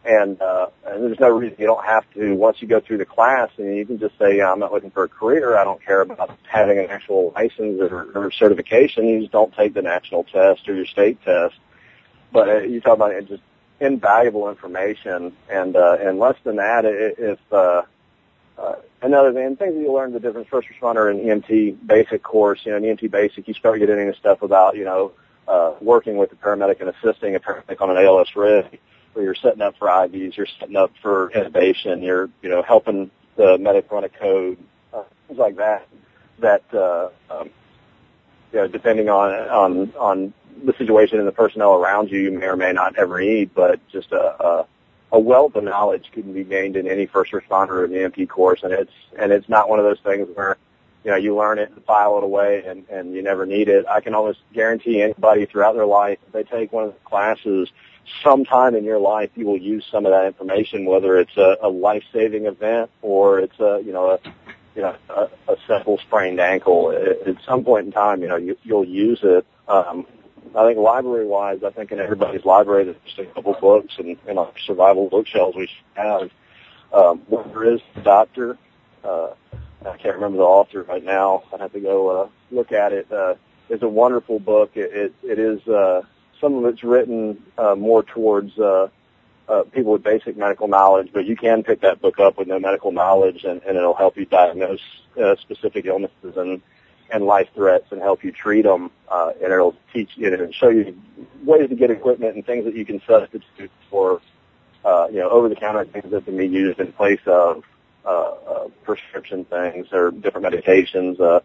and uh, and there's no reason you don't have to once you go through the class and you can just say I'm not looking for a career. I don't care about having an actual license or, or certification. You just don't take the national test or your state test. But uh, you talk about it, just invaluable information. And uh, and less than that if uh, uh, another thing things that you learn the difference first responder and EMT basic course you know in EMT basic you start getting into stuff about you know uh, working with the paramedic and assisting a paramedic on an ALS rig, where you're setting up for IVs, you're setting up for intubation, you're you know helping the medic run a code, uh, things like that. That uh, um, you know, depending on on on the situation and the personnel around you, you may or may not ever need, but just a, a a wealth of knowledge can be gained in any first responder or an EMT course, and it's and it's not one of those things where you know you learn it and file it away and and you never need it. I can almost guarantee anybody throughout their life, if they take one of the classes, sometime in your life you will use some of that information, whether it's a, a life saving event or it's a you know a you know a, a simple sprained ankle. At, some point in time, you know you, you'll use it. Um, I think library wise, I think in everybody's library there's just a couple books and in our survival bookshelves we have. Um, there is the doctor. Uh, I can't remember the author right now. I have to go uh, look at it. Uh, it's a wonderful book. It it, it is uh, some of it's written uh, more towards uh, uh, people with basic medical knowledge, but you can pick that book up with no medical knowledge, and, and it'll help you diagnose uh, specific illnesses and and life threats and help you treat them. Uh, and it'll teach you and show you ways to get equipment and things that you can substitute for, uh, you know, over-the-counter things that can be used in place of uh, uh, prescription things or different medications. Uh,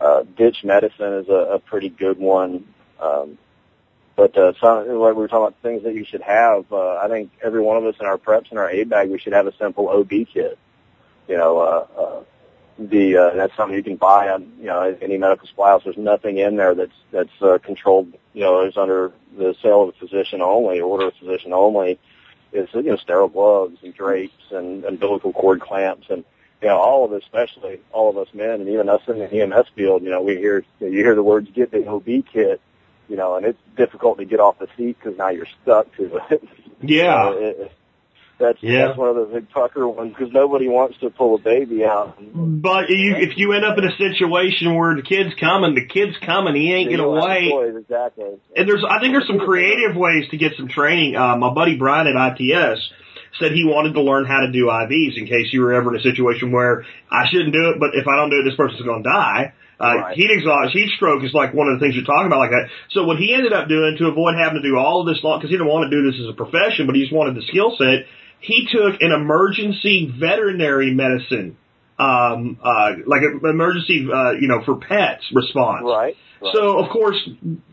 uh, ditch medicine is a, a pretty good one. Um, but uh, some, like we were talking about things that you should have. Uh, I think every one of us in our preps and our aid bag, we should have a simple OB kit. You know, uh, uh, the uh, that's something you can buy on you know any medical supply house. There's nothing in there that's that's uh, controlled. You know, is under the sale of a physician only, order of physician only. It's you know sterile gloves and drapes and umbilical cord clamps and you know all of us, especially all of us men and even us in the EMS field. You know, we hear you hear the words "get the OB kit," you know, and it's difficult to get off the seat because now you're stuck to it. Yeah. You know, it, that's Yeah. that's one of the big pucker ones because nobody wants to pull a baby out. But you, if you end up in a situation where the kid's coming, the kid's coming, he ain't wait. toys, exactly. And there's, I think there's some creative ways to get some training. Uh, my buddy Bryan at ITS said he wanted to learn how to do IVs in case you were ever in a situation where I shouldn't do it, but if I don't do it, this person's going to die. Uh, Right. heat exhaust, heat stroke is like one of the things you're talking about like that. So what he ended up doing to avoid having to do all of this long, because he didn't want to do this as a profession, but he just wanted the skill set, he took an emergency veterinary medicine, um, uh, like an emergency, uh, you know, for pets response. Right. right. So of course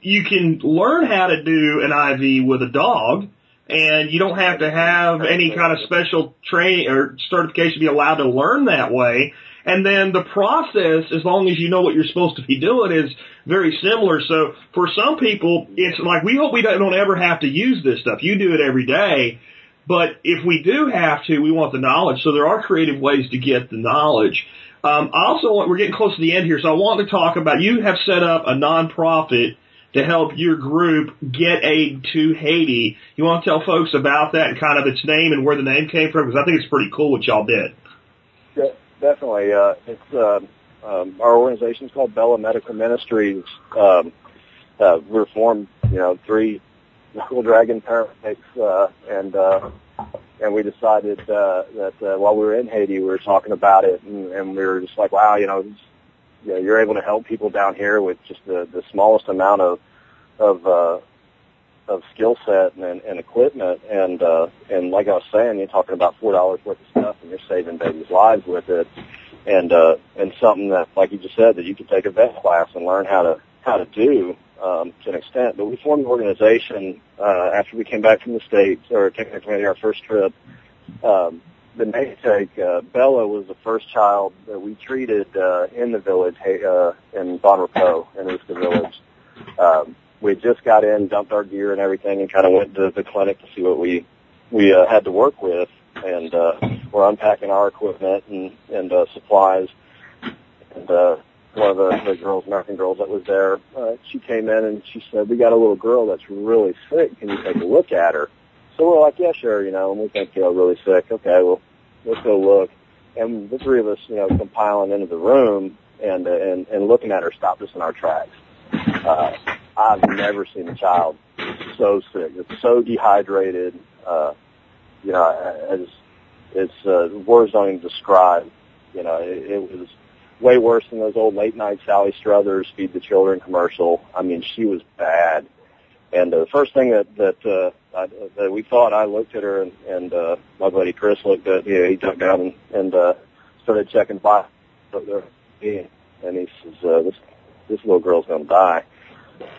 you can learn how to do an IV with a dog and you don't have to have any kind of special training or certification to be allowed to learn that way. And then the process, as long as you know what you're supposed to be doing, is very similar. So for some people, it's like we hope we don't, ever have to use this stuff. You do it every day. But if we do have to, we want the knowledge. So there are creative ways to get the knowledge. Um, I also want, we're getting close to the end here, so I want to talk about, you have set up a nonprofit to help your group get aid to Haiti. You want to tell folks about that and kind of its name and where the name came from? Because I think it's pretty cool what y'all did. De- definitely. Uh, it's um, um, our organization's called Bella Medical Ministries. Um, uh, we're formed, you know, three Knuckle Dragon paramedics, uh, and uh, and we decided uh, that uh, while we were in Haiti, we were talking about it, and, and we were just like, wow, you know, you know, you're able to help people down here with just the, the smallest amount of of uh, of skill set and, and equipment, and uh, and like I was saying, you're talking about four dollars worth of stuff, and you're saving babies' lives with it, and uh, and something that, like you just said, that you could take a vet class and learn how to how to do um, to an extent. But we formed an organization uh, after we came back from the states, or technically our first trip. Um, the namesake uh, Bella was the first child that we treated uh, in the village uh, in Bon Repos in Uska Village. Um, we just got in, dumped our gear and everything, and kind of went to the clinic to see what we we uh, had to work with, and uh, we're unpacking our equipment and and uh, supplies. And uh, one of the, the girls, American girls that was there, uh, she came in and she said, "We got a little girl that's really sick. Can you take a look at her?" So we're like, "Yeah, sure," you know. And we think, you know, really sick. Okay, well, let's go look. And the three of us, you know, compiling into the room and uh, and and looking at her stopped us in our tracks. Uh, I've never seen a child so sick. It's so dehydrated. Uh, you know, as it's uh, words don't even describe. You know, it, it was way worse than those old late night Sally Struthers feed the children commercial. I mean, she was bad. and uh, the first thing that that uh, I, that we thought, I looked at her, and, and uh, my buddy Chris looked at, you know, he took down and, and uh, started checking by, and he says, uh, "This this little girl's gonna die."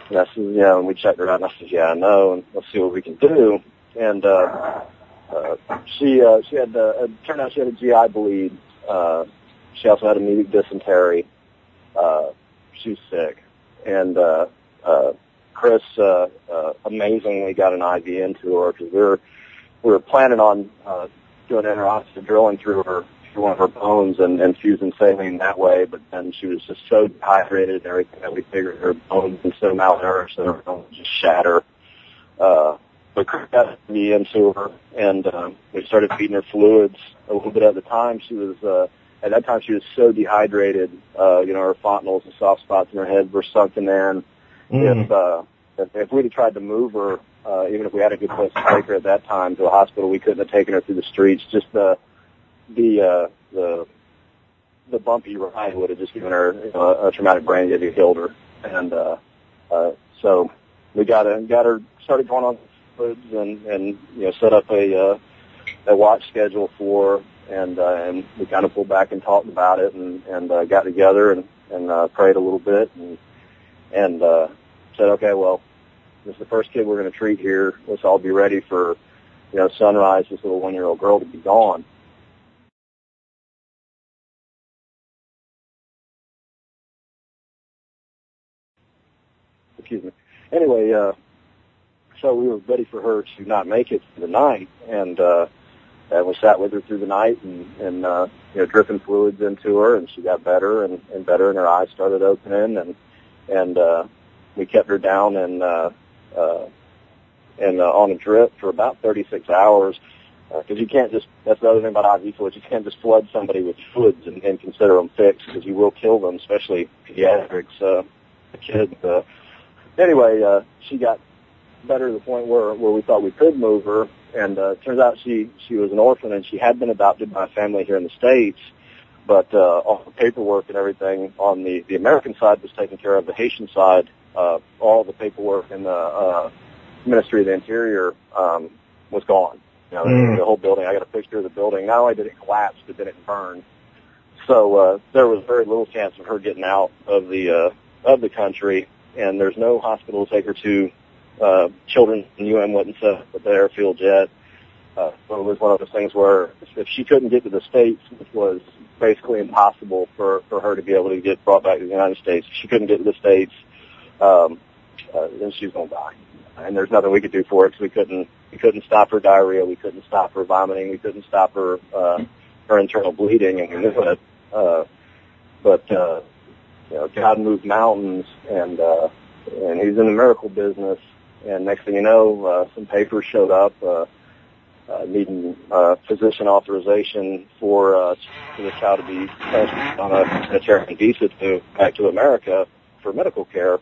And I said, "You know," and we checked her out, and I said, "Yeah, I know, and let's see what we can do." And uh, uh, she uh, she had uh, it turned out she had a GI bleed. Uh, she also had immediate dysentery. Uh, she was sick, and uh, uh, Chris uh, uh, amazingly got an IV into her because we were we were planning on uh, doing intraosseous drilling through her through one of her bones and, and fusing saline that way, but then she was just so dehydrated and everything that we figured her bones and so malnourished that her bones just shatter. Uh, but Chris got me into her, and um, we started feeding her fluids a little bit at the time. She was uh, at that time she was so dehydrated. Uh, you know, her fontanelles and soft spots in her head were sunken in. Mm. If uh, if, if we'd have tried to move her, uh, even if we had a good place to take her at that time to a hospital, we couldn't have taken her through the streets. Just the the uh, the the bumpy ride would have just given her you know, a, a traumatic brain injury, killed her, and uh, uh, so we got her got her started going on foods and and you know set up a uh, a watch schedule for and uh, and we kind of pulled back and talked about it and and uh, got together and and uh, prayed a little bit and and uh, said okay well this is the first kid we're going to treat here. Let's all be ready for you know sunrise this little one year old girl to be gone excuse me. Anyway, uh, so we were ready for her to not make it the night, and uh, and we sat with her through the night and and uh, you know dripping fluids into her, and she got better and and better, and her eyes started opening, and and uh, we kept her down and uh, uh, and uh, on a drip for about 36 hours. Because uh, you can't just, that's the other thing about IV fluids, you can't just flood somebody with fluids and, and consider them fixed because you will kill them, especially pediatrics, uh, kids. Uh, anyway, uh, she got better to the point where where we thought we could move her, and uh, turns out she she was an orphan and she had been adopted by a family here in the states, but uh, all the paperwork and everything on the the American side was taken care of. The Haitian side, uh, all the paperwork in the uh, Ministry of the Interior um, was gone. You know, Mm. the whole building. I got a picture of the building. Not only did it collapse, but then it burned. So uh, there was very little chance of her getting out of the uh, of the country, and there's no hospital to take her to. Uh, children in UM wouldn't set the airfield yet. Uh, so it was one of those things where if she couldn't get to the states, which was basically impossible for for her to be able to get brought back to the United States, if she couldn't get to the states, um, uh, then she's going to die. And there's nothing we could do for it because we couldn't we couldn't stop her diarrhea, we couldn't stop her vomiting, we couldn't stop her uh, her internal bleeding, and we knew it. Uh, but uh, you know, God moved mountains, and uh, and He's in the miracle business. And next thing you know, uh, some papers showed up. Uh, uh, needing uh, physician authorization for uh, for the child to be transferred on a humanitarian visa to back to America for medical care.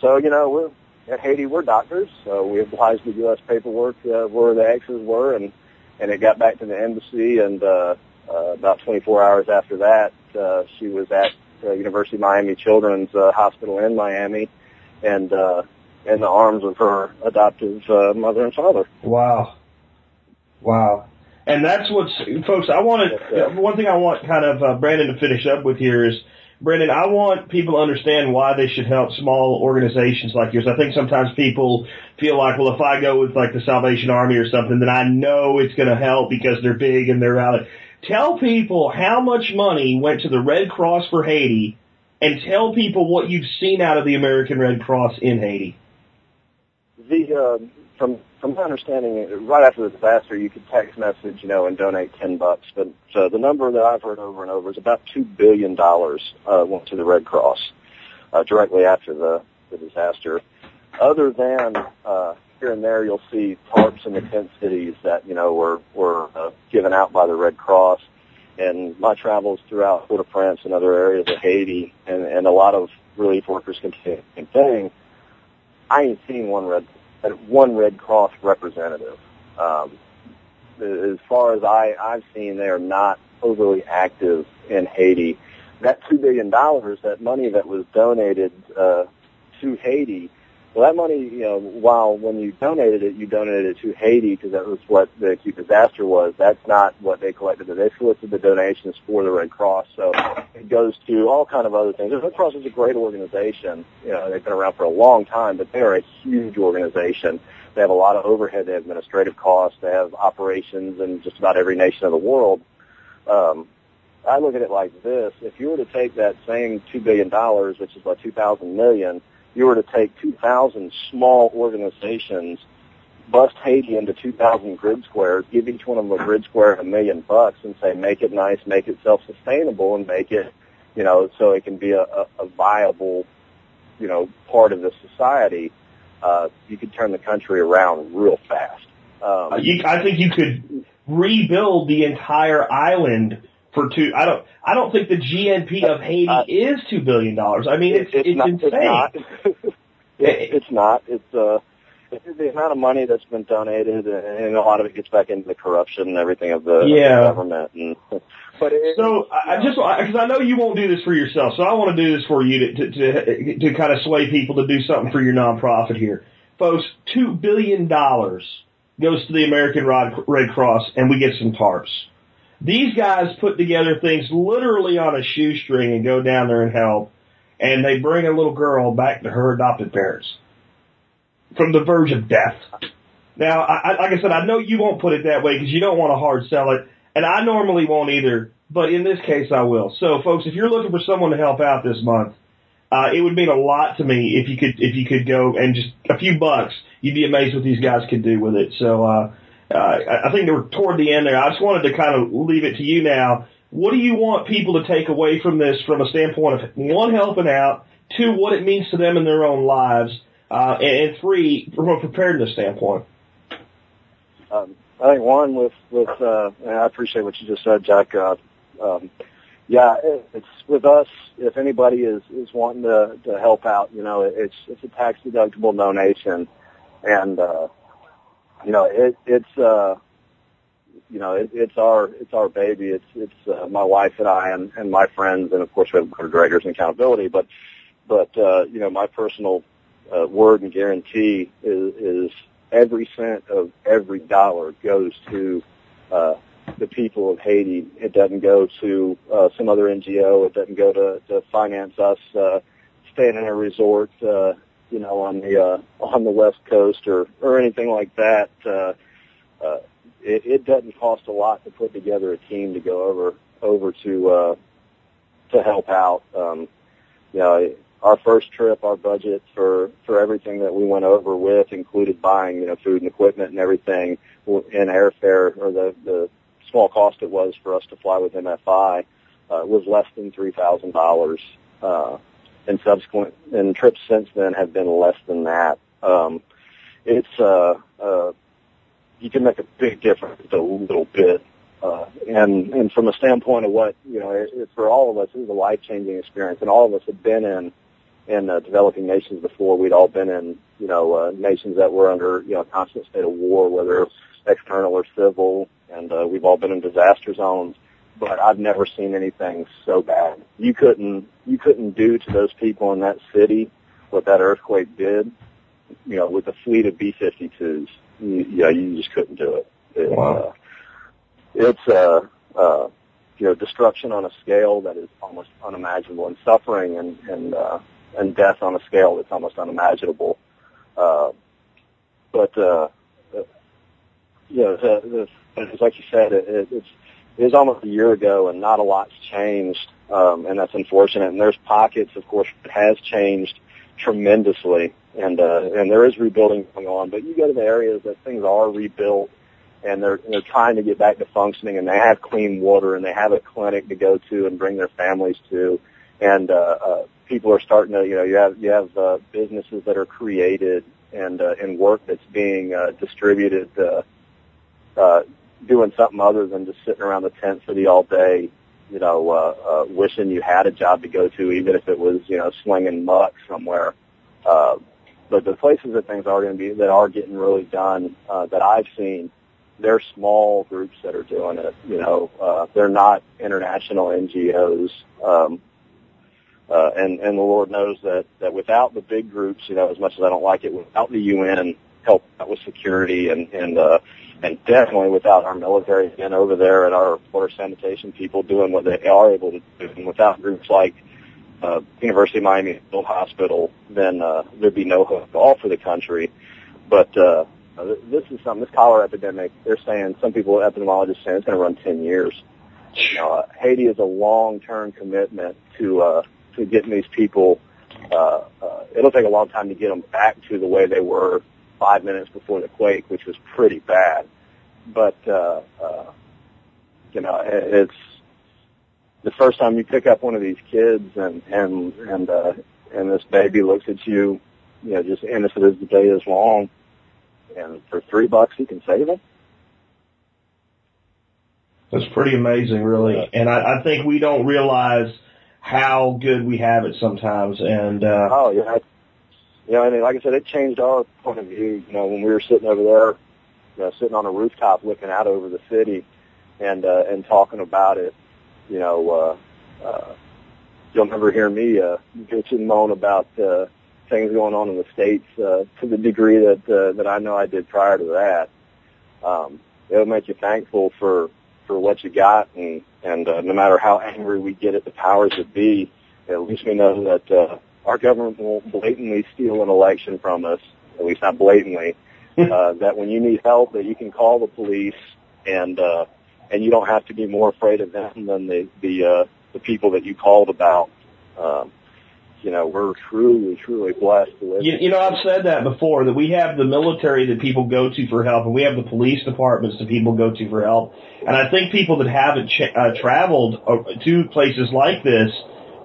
So you know we're at Haiti. We're doctors, so we obliged the U.S. paperwork uh, where the X's were, and and it got back to the embassy. And uh, uh, about 24 hours after that, uh, she was at uh, University of Miami Children's uh, Hospital in Miami, and uh, in the arms of her adoptive uh, mother and father. Wow. Wow. And that's what's, folks, I want to, one thing I want kind of uh, Brandon to finish up with here is, Brandon, I want people to understand why they should help small organizations like yours. I think sometimes people feel like, well, if I go with like the Salvation Army or something, then I know it's going to help because they're big and they're out. Tell people how much money went to the Red Cross for Haiti and tell people what you've seen out of the American Red Cross in Haiti. The uh, from from my understanding, right after the disaster, you could text message, you know, and donate ten bucks. But uh, the number that I've heard over and over is about two billion dollars uh, went to the Red Cross uh, directly after the the disaster. Other than uh, here and there, you'll see tarps in the tent cities that you know were were uh, given out by the Red Cross. And my travels throughout Port-au-Prince and other areas of Haiti, and, and a lot of relief workers continue the same thing. I ain't seen one red one Red Cross representative. Um, as far as I, I've seen, they are not overly active in Haiti. That two billion dollars, that money that was donated uh, to Haiti, Well, that money, you know, while when you donated it, you donated it to Haiti because that was what the acute disaster was. That's not what they collected. They solicited the donations for the Red Cross, so it goes to all kind of other things. The Red Cross is a great organization. You know, they've been around for a long time, but they are a huge organization. They have a lot of overhead, they have administrative costs, they have operations in just about every nation of the world. Um, I look at it like this: if you were to take that same two billion dollars, which is about two thousand million you were to take 2,000 small organizations, bust Haiti into 2,000 grid squares, give each one of them a grid square a million bucks, and say make it nice, make it self-sustainable, and make it, you know, so it can be a, a, a viable, you know, part of the society. Uh, you could turn the country around real fast. Um, uh, you, I think you could rebuild the entire island for two. I don't. I don't think the GNP of Haiti uh, is two billion dollars. I mean, it's it's, it's not, insane. It's not. it, it's not. It's uh, the amount of money that's been donated, and a lot of it gets back into the corruption and everything of the, yeah. of the government. And but it, so I just because I know you won't do this for yourself, so I want to do this for you to to to, to kind of sway people to do something for your nonprofit here, folks. Two billion dollars goes to the American Red Cross, and we get some tarps. These guys put together things literally on a shoestring and go down there and help, and they bring a little girl back to her adopted parents from the verge of death. Now, I, like I said, I know you won't put it that way because you don't want to hard sell it, and I normally won't either, but in this case I will. So, folks, if you're looking for someone to help out this month, uh, it would mean a lot to me if you could if you could go and just a few bucks. You'd be amazed what these guys could do with it. So, uh, I think were toward the end there. I just wanted to kind of leave it to you now. What do you want people to take away from this from a standpoint of one, helping out, two, what it means to them in their own lives, uh, and, and three, from a preparedness standpoint? Um, I think one with, with, uh, and I appreciate what you just said, Jack. Uh, um, yeah, it, it's with us. If anybody is is wanting to to help out, you know, it's it's a tax deductible donation, and uh, you know, it, it's, uh, you know, it, it's our, it's our baby. It's, it's, uh, my wife and I and, and my friends. And of course we have board of directors and accountability, but, but, uh, you know, my personal, uh, word and guarantee is, is every cent of every dollar goes to, uh, the people of Haiti. It doesn't go to uh, some other NGO. It doesn't go to, to finance us uh, staying in a resort. Uh, you know, on the uh, on the West Coast or or anything like that. Uh, uh, it, it doesn't cost a lot to put together a team to go over over to uh, to help out. Um, you know, our first trip, our budget for for everything that we went over with included buying you know food and equipment and everything, and airfare or the the small cost it was for us to fly with MFI uh, was less than three thousand dollars. And subsequent and trips since then have been less than that. Um, it's uh, uh, you can make a big difference a little bit. Uh, and and from a standpoint of what you know, it, it, for all of us, it was a life changing experience, and all of us had been in in uh, developing nations before. We'd all been in you know uh, nations that were under you know constant state of war, whether external or civil, and uh, we've all been in disaster zones but I've never seen anything so bad. You couldn't you couldn't do to those people in that city what that earthquake did. You know, with a fleet of B-52s, you, you know, you just couldn't do it. it wow. Uh, it's uh, uh, you know destruction on a scale that is almost unimaginable, and suffering and and uh, and death on a scale that's almost unimaginable. Uh, but uh, uh you know, the, the, it's like you said, it, it, it's it was almost a year ago and not a lot's changed, um, and that's unfortunate. And there's pockets, of course, that has changed tremendously, and uh, and there is rebuilding going on. But you go to the areas that things are rebuilt, and they're they're trying to get back to functioning, and they have clean water, and they have a clinic to go to and bring their families to, and uh, uh, people are starting to, you know, you have you have uh, businesses that are created and uh, and work that's being uh, distributed. Uh, uh, doing something other than just sitting around the tent city all day, you know, uh, uh, wishing you had a job to go to, even if it was, you know, slinging muck somewhere. Uh, but the places that things are going to be, that are getting really done, uh, that I've seen, they're small groups that are doing it, you know, uh, they're not international NGOs. Um, uh, and and the Lord knows that that without the big groups, you know, as much as I don't like it, without the UN help out with security and and uh, and definitely without our military men over there and our border sanitation people doing what they are able to do, and without groups like uh, University of Miami Field Hospital, then uh, there'd be no hope at all for the country. But uh, this is something. This cholera epidemic, they're saying some people, epidemiologists, saying it's going to run 10 years. You know, uh, Haiti is a long-term commitment to uh, to getting these people. Uh, uh, it'll take a long time to get them back to the way they were five minutes before the quake, which was pretty bad. But uh, uh, you know, it's the first time you pick up one of these kids and and and uh, and this baby looks at you, you know, just innocent as the day is long, and for three bucks you can save them. That's pretty amazing, really. And I, I think we don't realize how good we have it sometimes. And uh, oh yeah, you know, and like I said, it changed our point of view. You know, when we were sitting over there, you know, sitting on a rooftop looking out over the city, and uh, and talking about it. You know, uh, uh, you'll never hear me uh, bitch and moan about uh, things going on in the states uh, to the degree that uh, that I know I did prior to that. Um, it'll make you thankful for for what you got, and and uh, no matter how angry we get at the powers that be, at least we know that uh, our government won't blatantly steal an election from us. At least not blatantly. uh, that when you need help, that you can call the police, and uh, and you don't have to be more afraid of them than the the uh, the people that you called about. Um, you know, we're truly, truly blessed to live. You, you know, I've said that before that we have the military that people go to for help, and we have the police departments that people go to for help. And I think people that haven't ch- uh, traveled uh, to places like this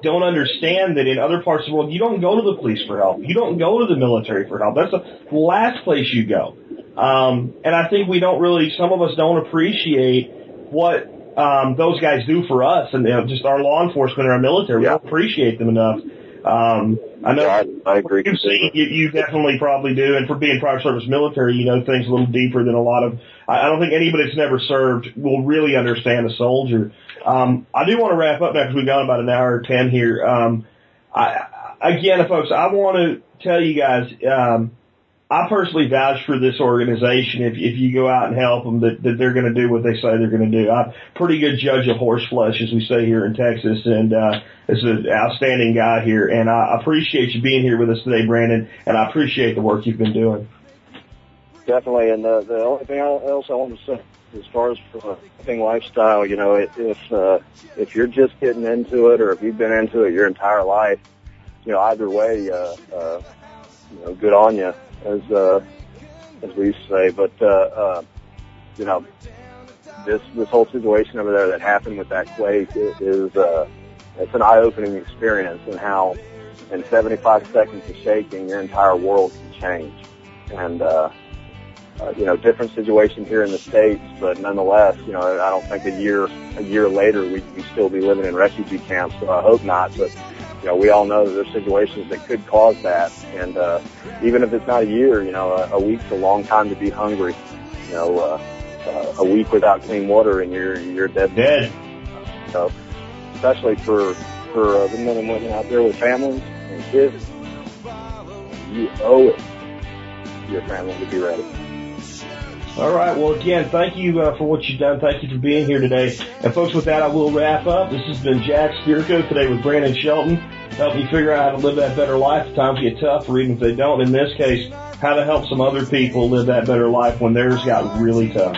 don't understand that in other parts of the world you don't go to the police for help. You don't go to the military for help. That's the last place you go. Um, and I think we don't really, some of us don't appreciate what um, those guys do for us, and you know, just our law enforcement and our military. Yeah. We don't appreciate them enough. Um, I know I, I agree. you've seen, you, you definitely probably do, and for being private service military, you know things a little deeper than a lot of. I, I don't think anybody that's never served will really understand a soldier. Um, I do want to wrap up now because we've gone about an hour or ten here. Um, I, again, folks, I want to tell you guys. Um, I personally vouch for this organization. If if you go out and help them, that, that they're going to do what they say they're going to do. I'm a pretty good judge of horse flesh, as we say here in Texas, and uh, is an outstanding guy here. And I appreciate you being here with us today, Brandon. And I appreciate the work you've been doing. Definitely, and the the only thing else I want to say, as far as living lifestyle, you know, if uh, if you're just getting into it, or if you've been into it your entire life, you know, either way, uh, uh, you know, good on you, as uh, as we used to say. But uh, uh, you know, this this whole situation over there that happened with that quake is, uh, it's an eye-opening experience, and how in 75 seconds of shaking, your entire world can change, and. Uh, uh, you know, different situation here in the States, but nonetheless, you know, I don't think a year, a year later we we still be living in refugee camps, so I hope not, but, you know, we all know that there's situations that could cause that, and, uh, even if it's not a year, you know, a, a week's a long time to be hungry, you know, uh, uh, a week without clean water and you're, you're dead. Dead. So, especially for, for uh, the men and women out there with families and kids, you owe it to your family to be ready. All right. Well, again, thank you uh, for what you've done. Thank you for being here today. And folks, with that, I will wrap up. This has been Jack Spirko today with Brandon Shelton, helping you figure out how to live that better life. Times get tough, or even if they don't. In this case, how to help some other people live that better life when theirs got really tough.